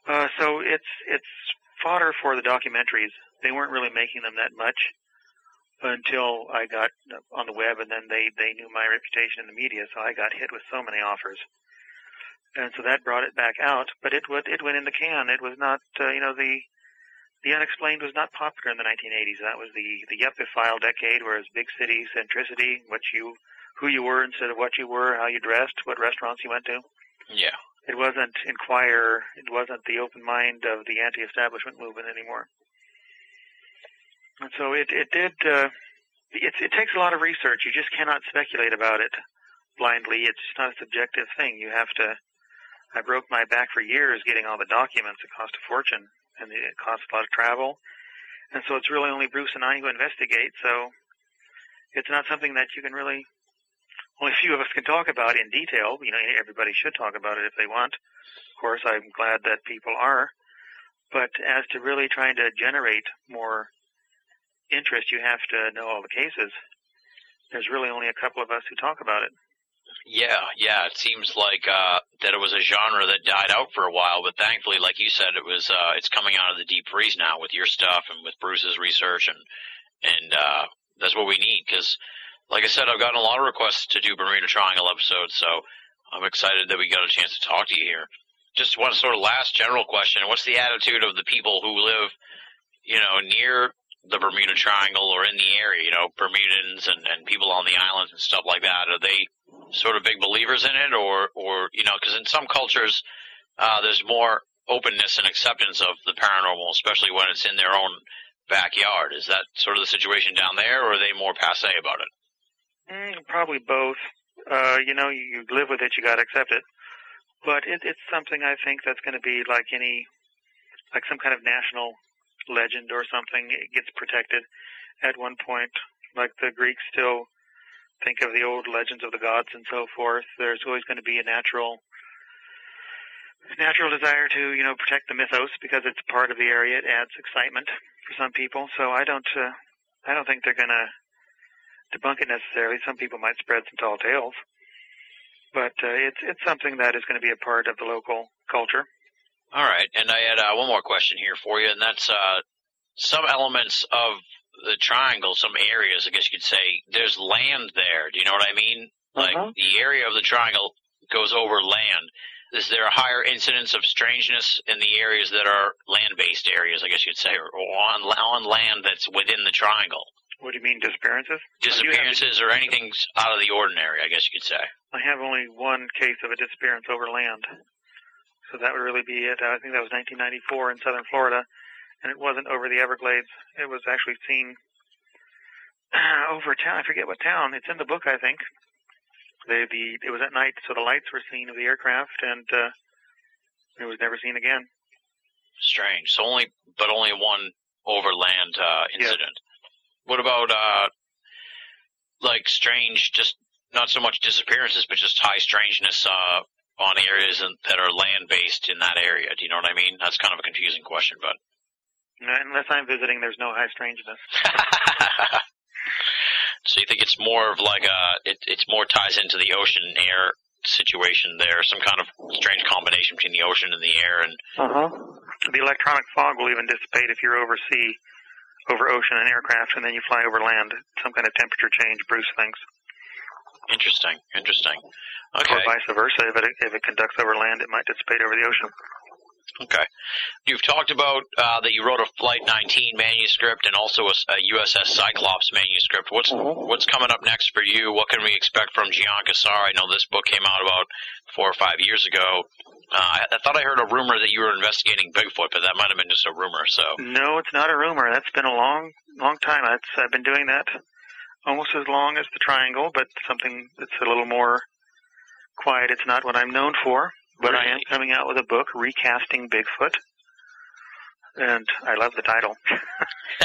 Uh, so it's it's fodder for the documentaries. They weren't really making them that much until I got on the web, and then they they knew my reputation in the media, so I got hit with so many offers, and so that brought it back out. But it went it went in the can. It was not uh, you know the the unexplained was not popular in the 1980s. That was the the yuppophile decade, where it was big city centricity, what you who you were instead of what you were, how you dressed, what restaurants you went to. Yeah. It wasn't inquire. It wasn't the open mind of the anti-establishment movement anymore. And so it it did uh, it's, it takes a lot of research. You just cannot speculate about it blindly. It's just not a subjective thing. You have to. I broke my back for years getting all the documents. It cost a fortune, and it costs a lot of travel. And so it's really only Bruce and I who investigate. So it's not something that you can really. Only a few of us can talk about in detail. You know, everybody should talk about it if they want. Of course, I'm glad that people are. But as to really trying to generate more interest, you have to know all the cases. There's really only a couple of us who talk about it. Yeah, yeah. It seems like uh, that it was a genre that died out for a while, but thankfully, like you said, it was uh, it's coming out of the deep freeze now with your stuff and with Bruce's research, and and uh, that's what we need. Because, like I said, I've gotten a lot of requests to do Bermuda Triangle episodes, so I'm excited that we got a chance to talk to you here. Just one sort of last general question: What's the attitude of the people who live, you know, near the Bermuda Triangle or in the area? You know, Bermudans and and people on the islands and stuff like that. Are they sort of big believers in it, or or you know, because in some cultures uh, there's more openness and acceptance of the paranormal, especially when it's in their own backyard. Is that sort of the situation down there, or are they more passe about it? Mm, probably both. Uh, you know, you, live with it, you got to accept it. But it, it's something I think that's going to be like any, like some kind of national legend or something. It gets protected at one point, like the Greeks still think of the old legends of the gods and so forth. There's always going to be a natural natural desire to you know protect the mythos because it's part of the area. It adds excitement for some people. So I don't uh, I don't think they're going to debunk it necessarily. Some people might spread some tall tales, but uh, it's it's something that is going to be a part of the local culture. All right, and I had uh, one more question here for you, and that's uh, some elements of the triangle, some areas, I guess you could say, there's land there. Do you know what I mean? Like Uh-huh. the area of the triangle goes over land. Is there a higher incidence of strangeness in the areas that are land-based areas, I guess you'd say, or on on land that's within the triangle? What do you mean disappearances? Disappearances or anything out of the ordinary, I guess you could say. I have only one case of a disappearance over land. So that would really be it. I think that was 1994 in southern Florida, and it wasn't over the Everglades. It was actually seen over town. I forget what town. It's in the book, I think. The the it was at night, so the lights were seen of the aircraft, and uh, it was never seen again. Strange. So only, but only one overland uh, incident. What about uh, like strange, just not so much disappearances, but just high strangeness uh, on areas in, that are land based in that area? Do you know what I mean? That's kind of a confusing question, but. Unless I'm visiting, there's no high strangeness. so you think it's more of like a, it, it's more ties into the ocean air situation there, some kind of strange combination between the ocean and the air, and Uh-huh. The electronic fog will even dissipate if you're over sea, over ocean and aircraft, and then you fly over land. Some kind of temperature change, Bruce thinks. interesting, interesting. Okay. Or vice versa. If it, if it conducts over land, it might dissipate over the ocean. Okay. You've talked about uh, that you wrote a Flight 19 manuscript and also a USS Cyclops manuscript. What's Mhm. what's coming up next for you? What can we expect from Gian Quasar? I know this book came out about four or five years ago. Uh, I, I thought I heard a rumor that you were investigating Bigfoot, but that might have been just a rumor. So No, it's not a rumor. That's been a long, long time. That's, I've been doing that almost as long as the triangle, but something that's a little more quiet. It's not what I'm known for, but I am coming out with a book recasting Bigfoot. And I love the title.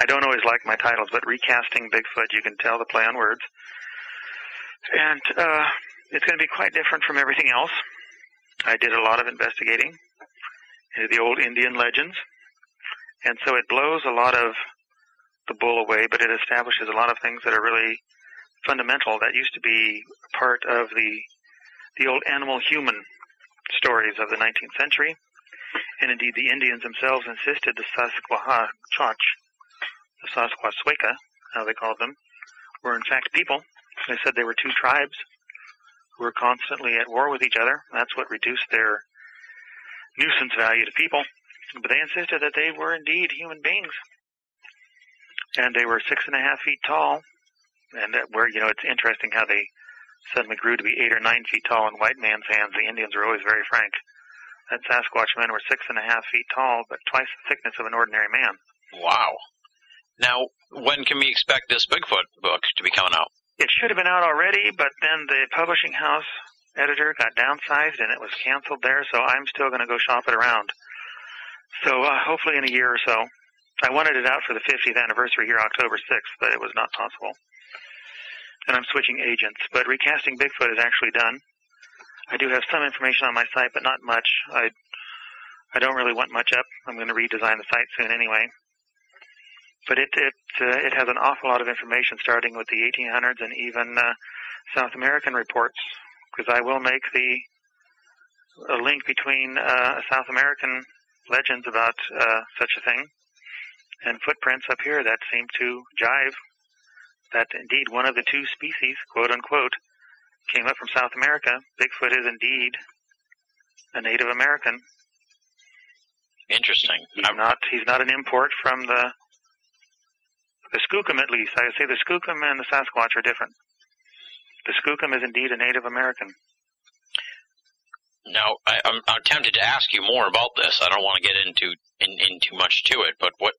I don't always like my titles, but recasting Bigfoot, you can tell the play on words. And uh, it's going to be quite different from everything else. I did a lot of investigating into the old Indian legends, and so it blows a lot of the bull away, but it establishes a lot of things that are really fundamental that used to be part of the the old animal human stories of the 19th century. And indeed, the Indians themselves insisted the Sasquatch, the Sasquatchweka, how they called them, were in fact people. They said they were two tribes who were constantly at war with each other. That's what reduced their nuisance value to people. But they insisted that they were indeed human beings. And they were six and a half feet tall. And that where, you know, it's interesting how they suddenly grew to be eight or nine feet tall in white man's hands. The Indians were always very frank. That Sasquatch men were six and a half feet tall, but twice the thickness of an ordinary man. wow. Now, when can we expect this Bigfoot book to be coming out? It should have been out already, but then the publishing house editor got downsized and it was canceled there, so I'm still going to go shop it around. So uh, hopefully in a year or so. I wanted it out for the 50th anniversary here, October 6th, but it was not possible. And I'm switching agents, but recasting Bigfoot is actually done. I do have some information on my site, but not much. I I don't really want much up. I'm going to redesign the site soon anyway. But it it uh, it has an awful lot of information, starting with the 1800s and even uh, South American reports, because I will make the a link between uh, South American legends about uh, such a thing and footprints up here that seem to jive. That indeed one of the two species, quote unquote, came up from South America. Bigfoot is indeed a Native American. Interesting. He's not he's not an import from the the Skookum at least. I would say the Skookum and the Sasquatch are different. The Skookum is indeed a Native American. Now, I, I'm, I'm tempted to ask you more about this. I don't want to get into in, in too much to it, but what,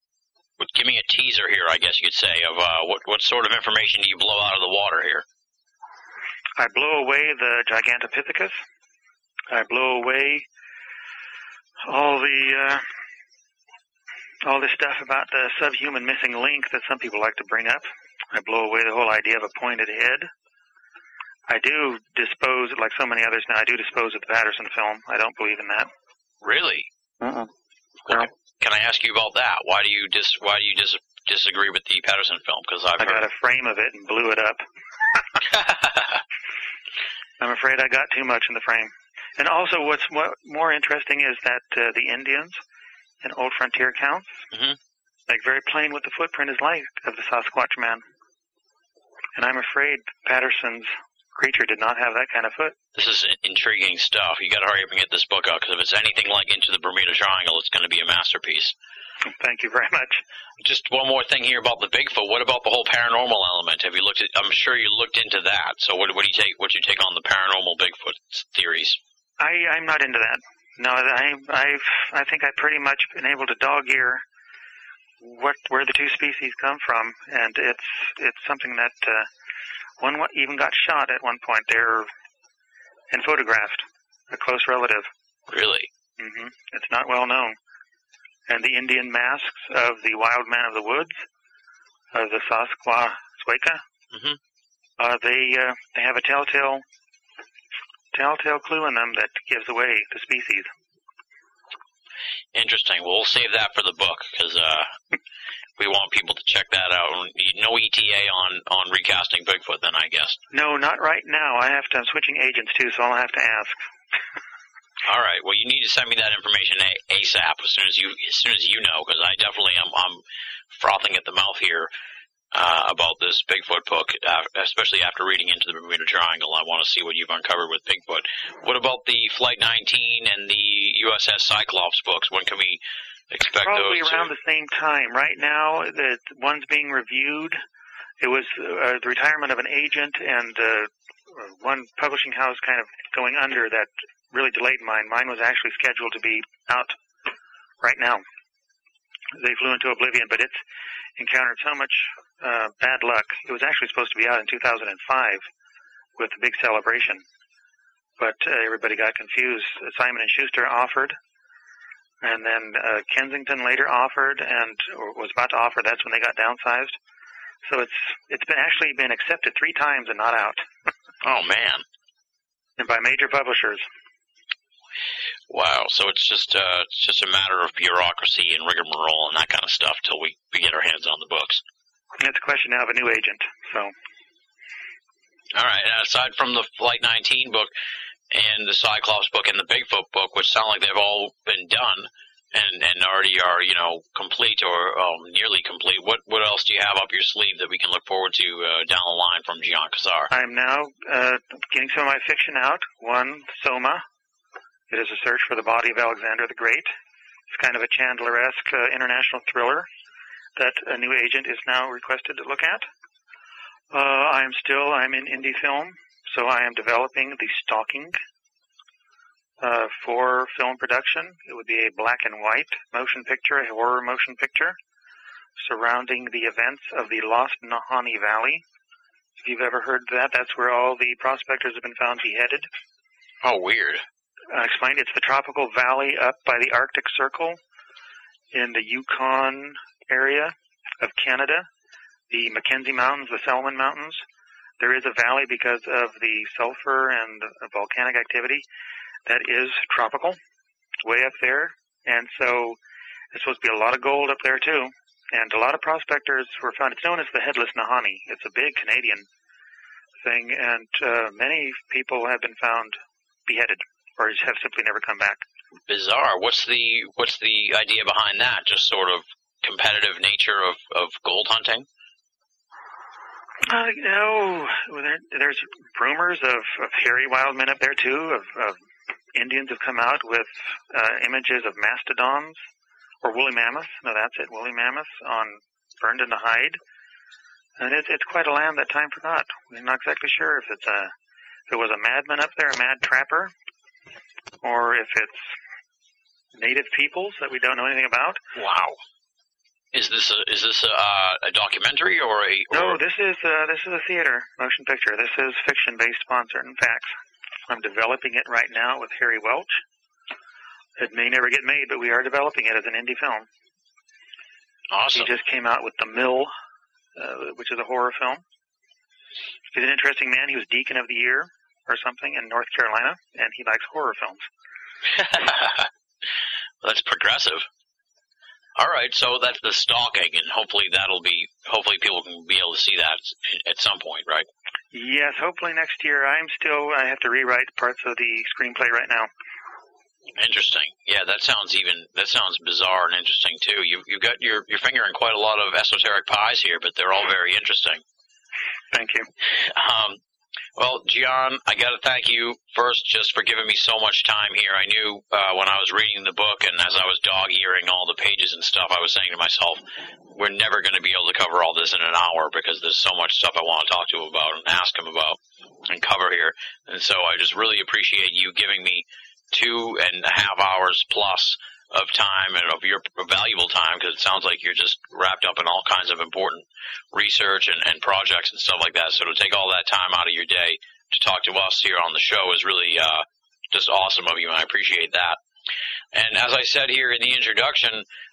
what? Give me a teaser here, I guess you could say, of uh, what what sort of information do you blow out of the water here? I blow away the Gigantopithecus. I blow away all the uh, all this stuff about the subhuman missing link that some people like to bring up. I blow away the whole idea of a pointed head. I do dispose, like so many others now, I do dispose of the Patterson film. I don't believe in that. Really? Uh-uh. Well, Can I ask you about that? Why do you dis Why do you dis disagree with the Patterson film? Because I've I got a frame of it and blew it up. I'm afraid I got too much in the frame. And also, what's mo- more interesting is that uh, the Indians in old frontier accounts Mhm. make very plain what the footprint is like of the Sasquatch man. And I'm afraid Patterson's creature did not have that kind of foot. this is intriguing stuff. You got to hurry up and get this book out because if it's anything like Into the Bermuda Triangle, it's going to be a masterpiece. Thank you very much. Just one more thing here about the Bigfoot. What about the whole paranormal element? Have you looked at? I'm sure you looked into that. So what, what do you take? What do you take on the paranormal Bigfoot theories? I, I'm not into that. No, I, I've, I think I've pretty much been able to dog ear what where the two species come from, and it's it's something that uh, one even got shot at one point there and photographed a close relative. Really? hmm It's not well known, and the Indian masks of the wild man of the woods, of the Sasquatch, Mhm. uh, they uh, they have a telltale telltale clue in them that gives away the species. Interesting. Well, we'll save that for the book because uh, we want people to check that out. No ETA on on recasting Bigfoot, then I guess. No, not right now. I have to. I'm switching agents too, so I'll have to ask. All right. Well, you need to send me that information ASAP as soon as you as soon as you know, because I definitely am I'm frothing at the mouth here uh, about this Bigfoot book, uh, especially after reading into the Bermuda Triangle. I want to see what you've uncovered with Bigfoot. What about the Flight 19 and the USS Cyclops books? When can we expect Probably those? around to- the same time. Right now, the one's being reviewed. It was uh, the retirement of an agent and uh, one publishing house kind of going under that really delayed mine. Mine was actually scheduled to be out right now. They flew into oblivion, but it's encountered so much uh, bad luck. It was actually supposed to be out in 2005 with a big celebration, but uh, everybody got confused. Simon and Schuster offered, and then uh, Kensington later offered and was about to offer. That's when they got downsized. So it's it's been actually been accepted three times and not out, oh man. and by major publishers. Wow. So it's just uh, it's just a matter of bureaucracy and rigmarole and that kind of stuff till we, we get our hands on the books. It's a question now of a new agent. So All right. Aside from the Flight 19 book and the Cyclops book and the Bigfoot book, which sound like they've all been done and and already are you know complete or um, nearly complete, what what else do you have up your sleeve that we can look forward to uh, down the line from Gian Quasar? I'm now uh, getting some of my fiction out. One, Soma. It is a search for the body of Alexander the Great. It's kind of a Chandler-esque uh, international thriller that a new agent is now requested to look at. Uh, I'm still I'm in indie film, so I am developing the Stalking uh, for film production. It would be a black and white motion picture, a horror motion picture, surrounding the events of the Lost Nahanni Valley. If you've ever heard that, that's where all the prospectors have been found beheaded. Oh, weird. I explained it's the tropical valley up by the Arctic Circle in the Yukon area of Canada, the Mackenzie Mountains, the Selwyn Mountains. There is a valley because of the sulfur and volcanic activity that is tropical, way up there. And so there's supposed to be a lot of gold up there too. And a lot of prospectors were found. It's known as the Headless Nahanni. It's a big Canadian thing, and uh, many people have been found beheaded or have simply never come back. Bizarre. What's the what's the idea behind that? Just sort of competitive nature of, of gold hunting? Uh, you know, there, there's rumors of, of hairy wild men up there too. Of, of Indians have come out with uh, images of mastodons or woolly mammoths. No, that's it, woolly mammoths on burned in the hide. And it's it's quite a land that time forgot. We're not exactly sure if it's a if it was a madman up there, a mad trapper, or if it's native peoples that we don't know anything about. Wow. Is this a is this a, uh, a documentary or a? Or No, this is uh, this is a theater motion picture. This is fiction based upon certain facts. I'm developing it right now with Harry Welch. It may never get made, but we are developing it as an indie film. awesome. He just came out with The Mill, uh, which is a horror film. He's an interesting man. He was Deacon of the Year or something in North Carolina, and he likes horror films. That's progressive. All right, so that's the stalking, and hopefully that'll be hopefully people can be able to see that at some point, right? Yes, hopefully next year. I'm still, I have to rewrite parts of the screenplay right now. Interesting. Yeah, that sounds even that sounds bizarre and interesting too. You you've got your your finger in quite a lot of esoteric pies here, but they're all very interesting. Thank you. Um, well, Gian, I got to thank you first just for giving me so much time here. I knew uh, when I was reading the book and as I was dog earing all the pages and stuff, I was saying to myself, we're never going to be able to cover all this in an hour because there's so much stuff I want to talk to him about and ask him about and cover here. And so I just really appreciate you giving me two and a half hours plus of time and of your valuable time because it sounds like you're just wrapped up in all kinds of important research and, and projects and stuff like that. So to take all that time out of your day to talk to us here on the show is really uh, just awesome of you, and I appreciate that. And as I said here in the introduction,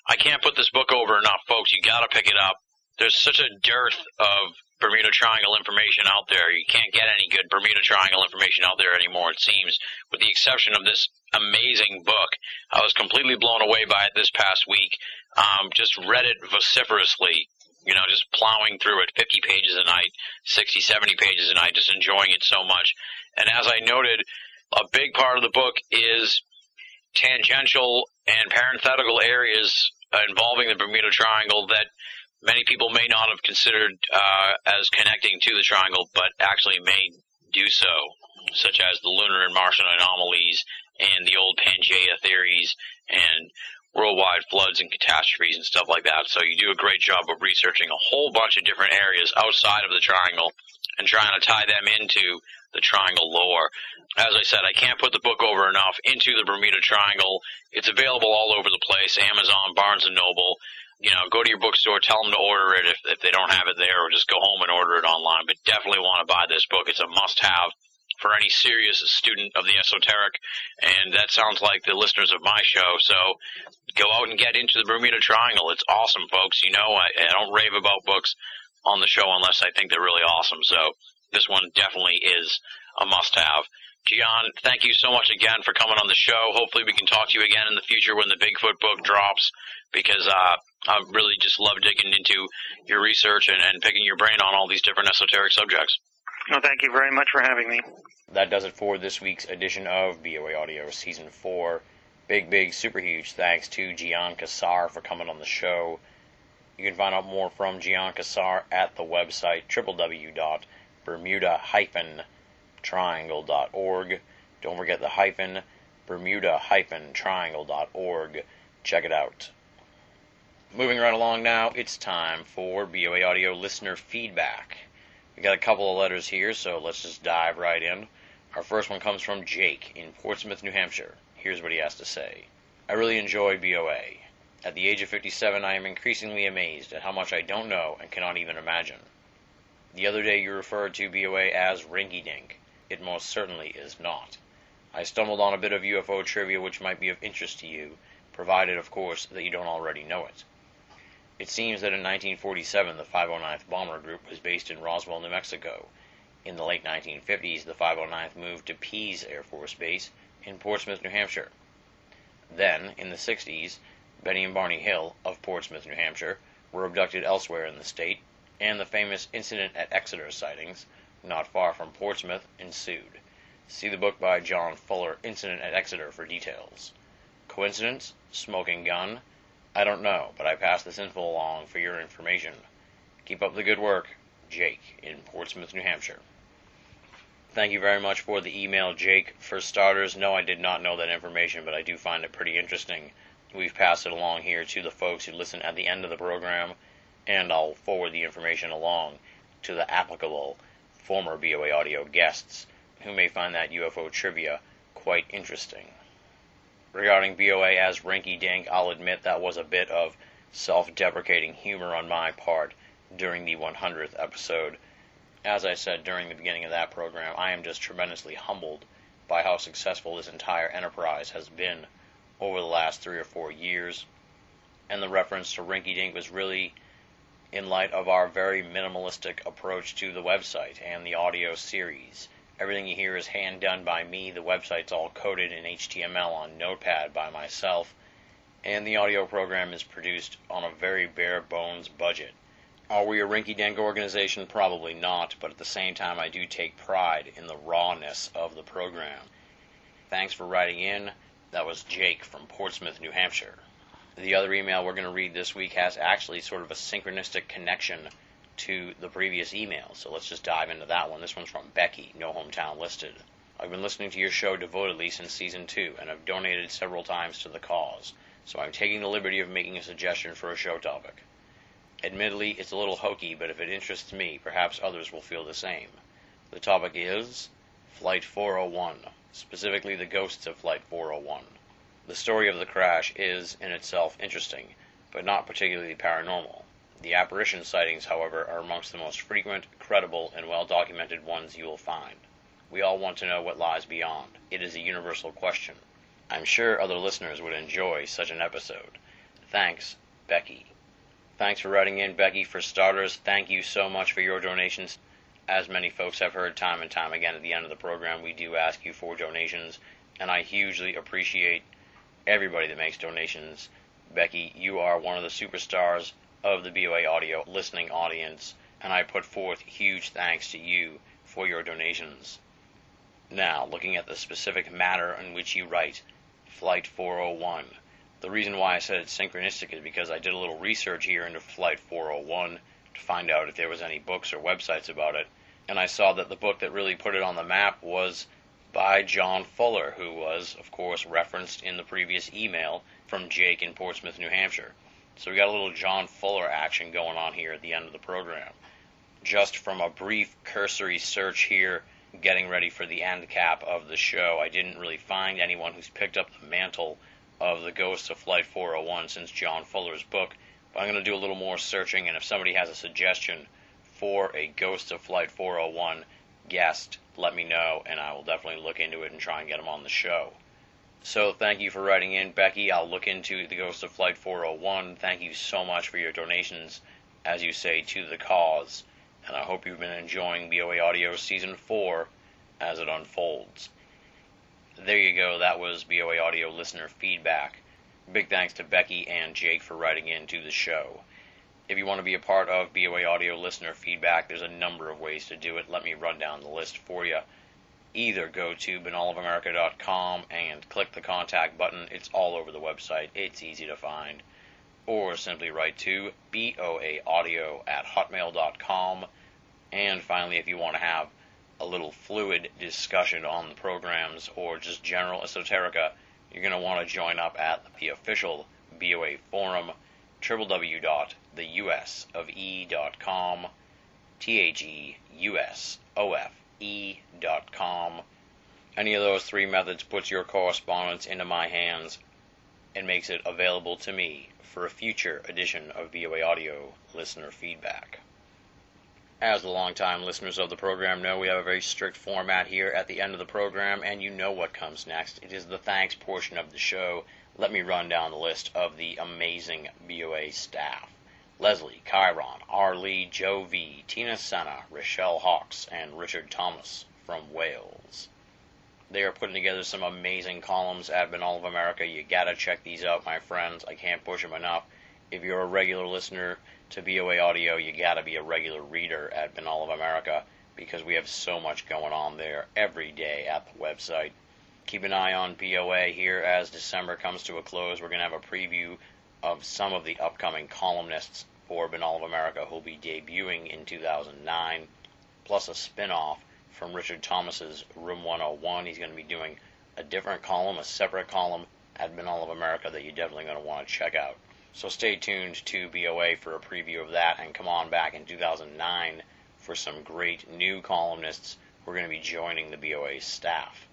I can't put this book over enough, folks. You got to pick it up. There's such a dearth of Bermuda Triangle information out there. You can't get any good Bermuda Triangle information out there anymore, it seems, with the exception of this amazing book. I was completely blown away by it this past week. Um, just read it vociferously, you know, just plowing through it 50 pages a night, 60, 70 pages a night, just enjoying it so much. And as I noted, a big part of the book is tangential and parenthetical areas involving the Bermuda Triangle that many people may not have considered uh, as connecting to the triangle, but actually may do so, such as the lunar and Martian anomalies and the old Pangea theories and worldwide floods and catastrophes and stuff like that. So you do a great job of researching a whole bunch of different areas outside of the triangle and trying to tie them into the triangle lore. As I said, I can't put the book over enough into the Bermuda Triangle. It's available all over the place, Amazon, Barnes and Noble. You know, go to your bookstore, tell them to order it if, if they don't have it there, or just go home and order it online. But definitely want to buy this book. It's a must-have for any serious student of the esoteric, and that sounds like the listeners of my show. So go out and get into the Bermuda Triangle. It's awesome, folks. You know, I, I don't rave about books on the show unless I think they're really awesome. So this one definitely is a must-have. Gian, thank you so much again for coming on the show. Hopefully we can talk to you again in the future when the Bigfoot book drops because uh, I really just love digging into your research and, and picking your brain on all these different esoteric subjects. Well, thank you very much for having me. That does it for this week's edition of BOA Audio Season 4. Big, big, super huge thanks to Gian Quasar for coming on the show. You can find out more from Gian Quasar at the website www.bermuda-triangle.org. Don't forget the hyphen, bermuda-triangle.org. Check it out. Moving right along now, it's time for BOA Audio listener feedback. We got a couple of letters here, so let's just dive right in. Our first one comes from Jake in Portsmouth, New Hampshire. Here's what he has to say. I really enjoy BOA. At the age of 57, I am increasingly amazed at how much I don't know and cannot even imagine. The other day you referred to BOA as rinky dink. It most certainly is not. I stumbled on a bit of UFO trivia which might be of interest to you, provided, of course, that you don't already know it. It seems that in 1947 the 509th Bomber Group was based in Roswell, New Mexico. In the late 1950s, the 509th moved to Pease Air Force Base in Portsmouth, New Hampshire. Then, in the 60s, Benny and Barney Hill, of Portsmouth, New Hampshire, were abducted elsewhere in the state, and the famous Incident at Exeter sightings, not far from Portsmouth, ensued. See the book by John Fuller, Incident at Exeter, for details. Coincidence? Smoking gun? I don't know, but I pass this info along for your information. Keep up the good work. Jake, in Portsmouth, New Hampshire. Thank you very much for the email, Jake. For starters, no, I did not know that information, but I do find it pretty interesting. We've passed it along here to the folks who listen at the end of the program, and I'll forward the information along to the applicable former BOA audio guests who may find that UFO trivia quite interesting. Regarding BOA as rinky dink, I'll admit that was a bit of self deprecating humor on my part during the 100th episode. As I said during the beginning of that program, I am just tremendously humbled by how successful this entire enterprise has been over the last three or four years. And the reference to rinky dink was really in light of our very minimalistic approach to the website and the audio series. Everything you hear is hand done by me. The website's all coded in HTML on Notepad by myself. And the audio program is produced on a very bare bones budget. Are we a rinky dink organization? Probably not, but at the same time, I do take pride in the rawness of the program. Thanks for writing in. That was Jake from Portsmouth, New Hampshire. The other email we're going to read this week has actually sort of a synchronistic connection to the previous email. So let's just dive into that one. This one's from Becky, no hometown listed. I've been listening to your show devotedly since season two and I've donated several times to the cause, so I'm taking the liberty of making a suggestion for a show topic. Admittedly, it's a little hokey, but if it interests me, perhaps others will feel the same. The topic is Flight 401, specifically the ghosts of Flight 401. The story of the crash is, in itself, interesting, but not particularly paranormal. The apparition sightings, however, are amongst the most frequent, credible, and well documented ones you will find. We all want to know what lies beyond. It is a universal question. I'm sure other listeners would enjoy such an episode. Thanks, Becky. Thanks for writing in, Becky. For starters, thank you so much for your donations. As many folks have heard time and time again at the end of the program, we do ask you for donations, and I hugely appreciate everybody that makes donations. Becky, you are one of the superstars of the BOA audio listening audience, and I put forth huge thanks to you for your donations. Now, looking at the specific matter in which you write, Flight 401. The reason why I said it's synchronistic is because I did a little research here into Flight 401 to find out if there was any books or websites about it, and I saw that the book that really put it on the map was by John Fuller, who was, of course, referenced in the previous email from Jake in Portsmouth, New Hampshire. So we got a little John Fuller action going on here at the end of the program. Just from a brief cursory search here, getting ready for the end cap of the show, I didn't really find anyone who's picked up the mantle of the Ghosts of Flight 401 since John Fuller's book. But I'm going to do a little more searching, and if somebody has a suggestion for a Ghosts of Flight 401 guest, let me know, and I will definitely look into it and try and get them on the show. So thank you for writing in, Becky. I'll look into the Ghost of Flight 401. Thank you so much for your donations, as you say, to the cause. And I hope you've been enjoying BOA Audio Season 4 as it unfolds. There you go. That was BOA Audio listener feedback. Big thanks to Becky and Jake for writing in to the show. If you want to be a part of BOA Audio listener feedback, there's a number of ways to do it. Let me run down the list for you either go to binnallofamerica.com and click the contact button. It's all over the website. It's easy to find. Or simply write to boaaudio at hotmail.com. And finally, if you want to have a little fluid discussion on the programs or just general esoterica, you're going to want to join up at the official BOA forum, www.theusofE.com, T-H-E-U-S-O-F e.com. Any of those three methods puts your correspondence into my hands. and makes it available to me for a future edition of BOA Audio listener feedback. As the longtime listeners of the program know, we have a very strict format here at the end of the program, and you know what comes next. It is the thanks portion of the show. Let me run down the list of the amazing BOA staff. Leslie, Chiron, R. Lee, Joe V, Tina Senna, Rochelle Hawks, and Richard Thomas from Wales. They are putting together some amazing columns at Binnall of America. You gotta check these out, my friends. I can't push them enough. If you're a regular listener to BOA Audio, you gotta be a regular reader at Binnall of America because we have so much going on there every day at the website. Keep an eye on BOA here as December comes to a close. We're gonna have a preview of some of the upcoming columnists for Binnall of America who'll be debuting in 2009, plus a spin-off from Richard Thomas's Room 101. He's going to be doing a different column, a separate column at Binnall of America that you're definitely going to want to check out. So stay tuned to BOA for a preview of that and come on back in 2009 for some great new columnists who are going to be joining the BOA staff.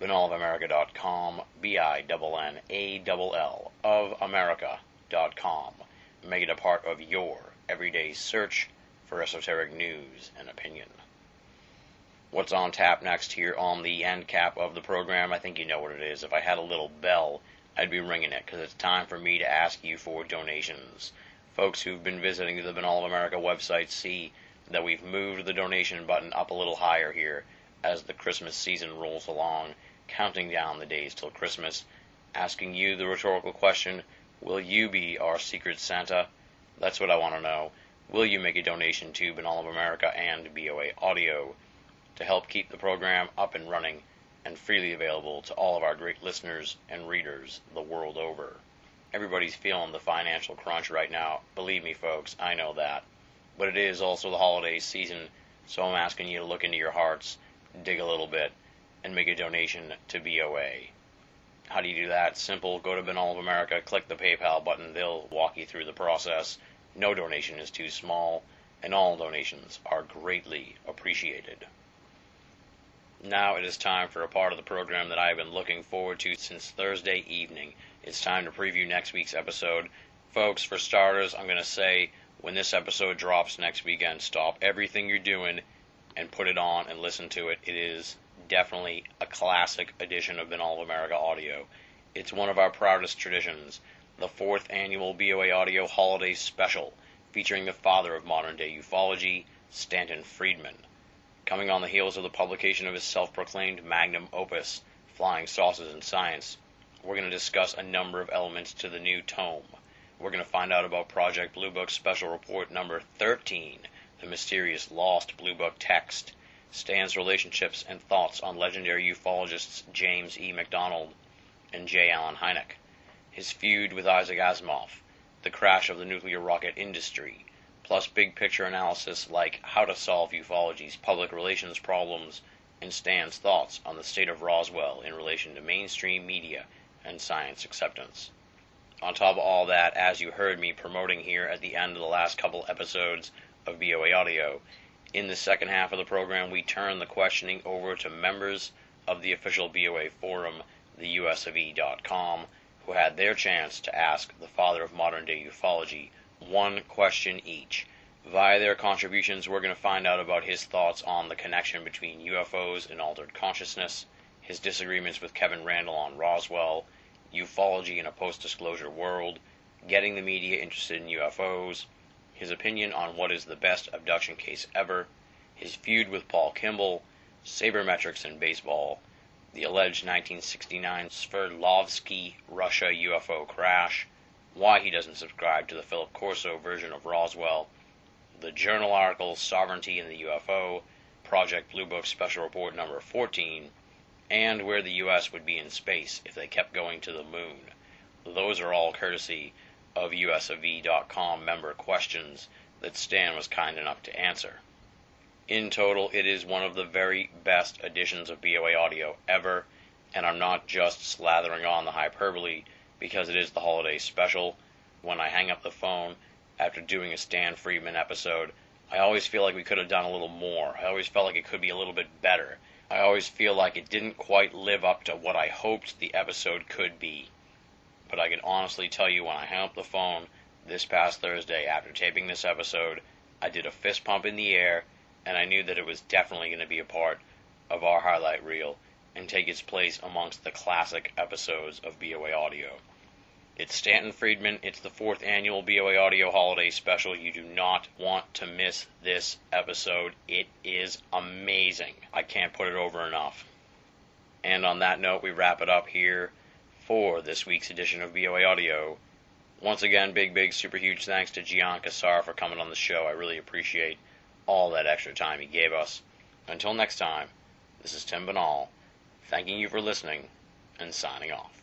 BinnallofAmerica.com, B-I-N-N-A-L-L, of America.com. Make it a part of your everyday search for esoteric news and opinion. What's on tap next here on the end cap of the program? I think you know what it is. If I had a little bell, I'd be ringing it because it's time for me to ask you for donations. Folks who've been visiting the Binnall of America website see that we've moved the donation button up a little higher here as the Christmas season rolls along, counting down the days till Christmas, asking you the rhetorical question Will you be our secret Santa? That's what I want to know. Will you make a donation to Binnall of America and BOA Audio to help keep the program up and running? and freely available to all of our great listeners and readers the world over. Everybody's feeling the financial crunch right now. Believe me, folks, I know that. But it is also the holiday season, so I'm asking you to look into your hearts, dig a little bit, and make a donation to BOA. How do you do that? Simple. Go to Binnall of America, click the PayPal button. They'll walk you through the process. No donation is too small, and all donations are greatly appreciated. Now it is time for a part of the program that I have been looking forward to since Thursday evening. It's time to preview next week's episode. Folks, for starters, I'm going to say when this episode drops next weekend, stop everything you're doing and put it on and listen to it. It is definitely a classic edition of Binnall of America Audio. It's one of our proudest traditions, the fourth annual BOA Audio Holiday Special, featuring the father of modern day ufology, Stanton Friedman coming on the heels of the publication of his self proclaimed magnum opus, Flying Saucers and Science, we're going to discuss a number of elements to the new tome. We're going to find out about Project Blue Book Special Report number 13, the mysterious lost Blue Book text, Stan's relationships and thoughts on legendary ufologists James E. McDonald and J. Allen Hynek, his feud with Isaac Asimov, the crash of the nuclear rocket industry, plus big picture analysis like how to solve ufology's public relations problems and Stan's thoughts on the state of Roswell in relation to mainstream media and science acceptance. On top of all that, as you heard me promoting here at the end of the last couple episodes of BOA Audio, in the second half of the program we turn the questioning over to members of the official BOA forum, the USOE.com, who had their chance to ask the father of modern day ufology one question each. Via their contributions, we're going to find out about his thoughts on the connection between UFOs and altered consciousness, his disagreements with Kevin Randle on Roswell, ufology in a post disclosure world, getting the media interested in UFOs, his opinion on what is the best abduction case ever, his feud with Paul Kimball, sabermetrics in baseball, the alleged 1969 Sverdlovsky Russia UFO crash, why he doesn't subscribe to the Philip Corso version of Roswell, the journal article Sovereignty and the UFO, Project Blue Book Special Report number 14, and where the U.S. would be in space if they kept going to the moon. Those are all courtesy of USOV.com member questions that Stan was kind enough to answer. In total, it is one of the very best editions of BOA Audio ever, and I'm not just slathering on the hyperbole because it is the holiday special. When I hang up the phone after doing a Stan Friedman episode, I always feel like we could have done a little more. I always felt like it could be a little bit better. I always feel like it didn't quite live up to what I hoped the episode could be. But I can honestly tell you when I hung up the phone this past Thursday after taping this episode, I did a fist pump in the air, and I knew that it was definitely going to be a part of our highlight reel and take its place amongst the classic episodes of BOA Audio. It's Stanton Friedman. It's the fourth annual BOA Audio Holiday Special. You do not want to miss this episode. It is amazing. I can't put it over enough. And on that note, we wrap it up here for this week's edition of BOA Audio. Once again, big, big, super huge thanks to Gian Quasar for coming on the show. I really appreciate all that extra time he gave us. Until next time, this is Tim Binnall, thanking you for listening and signing off.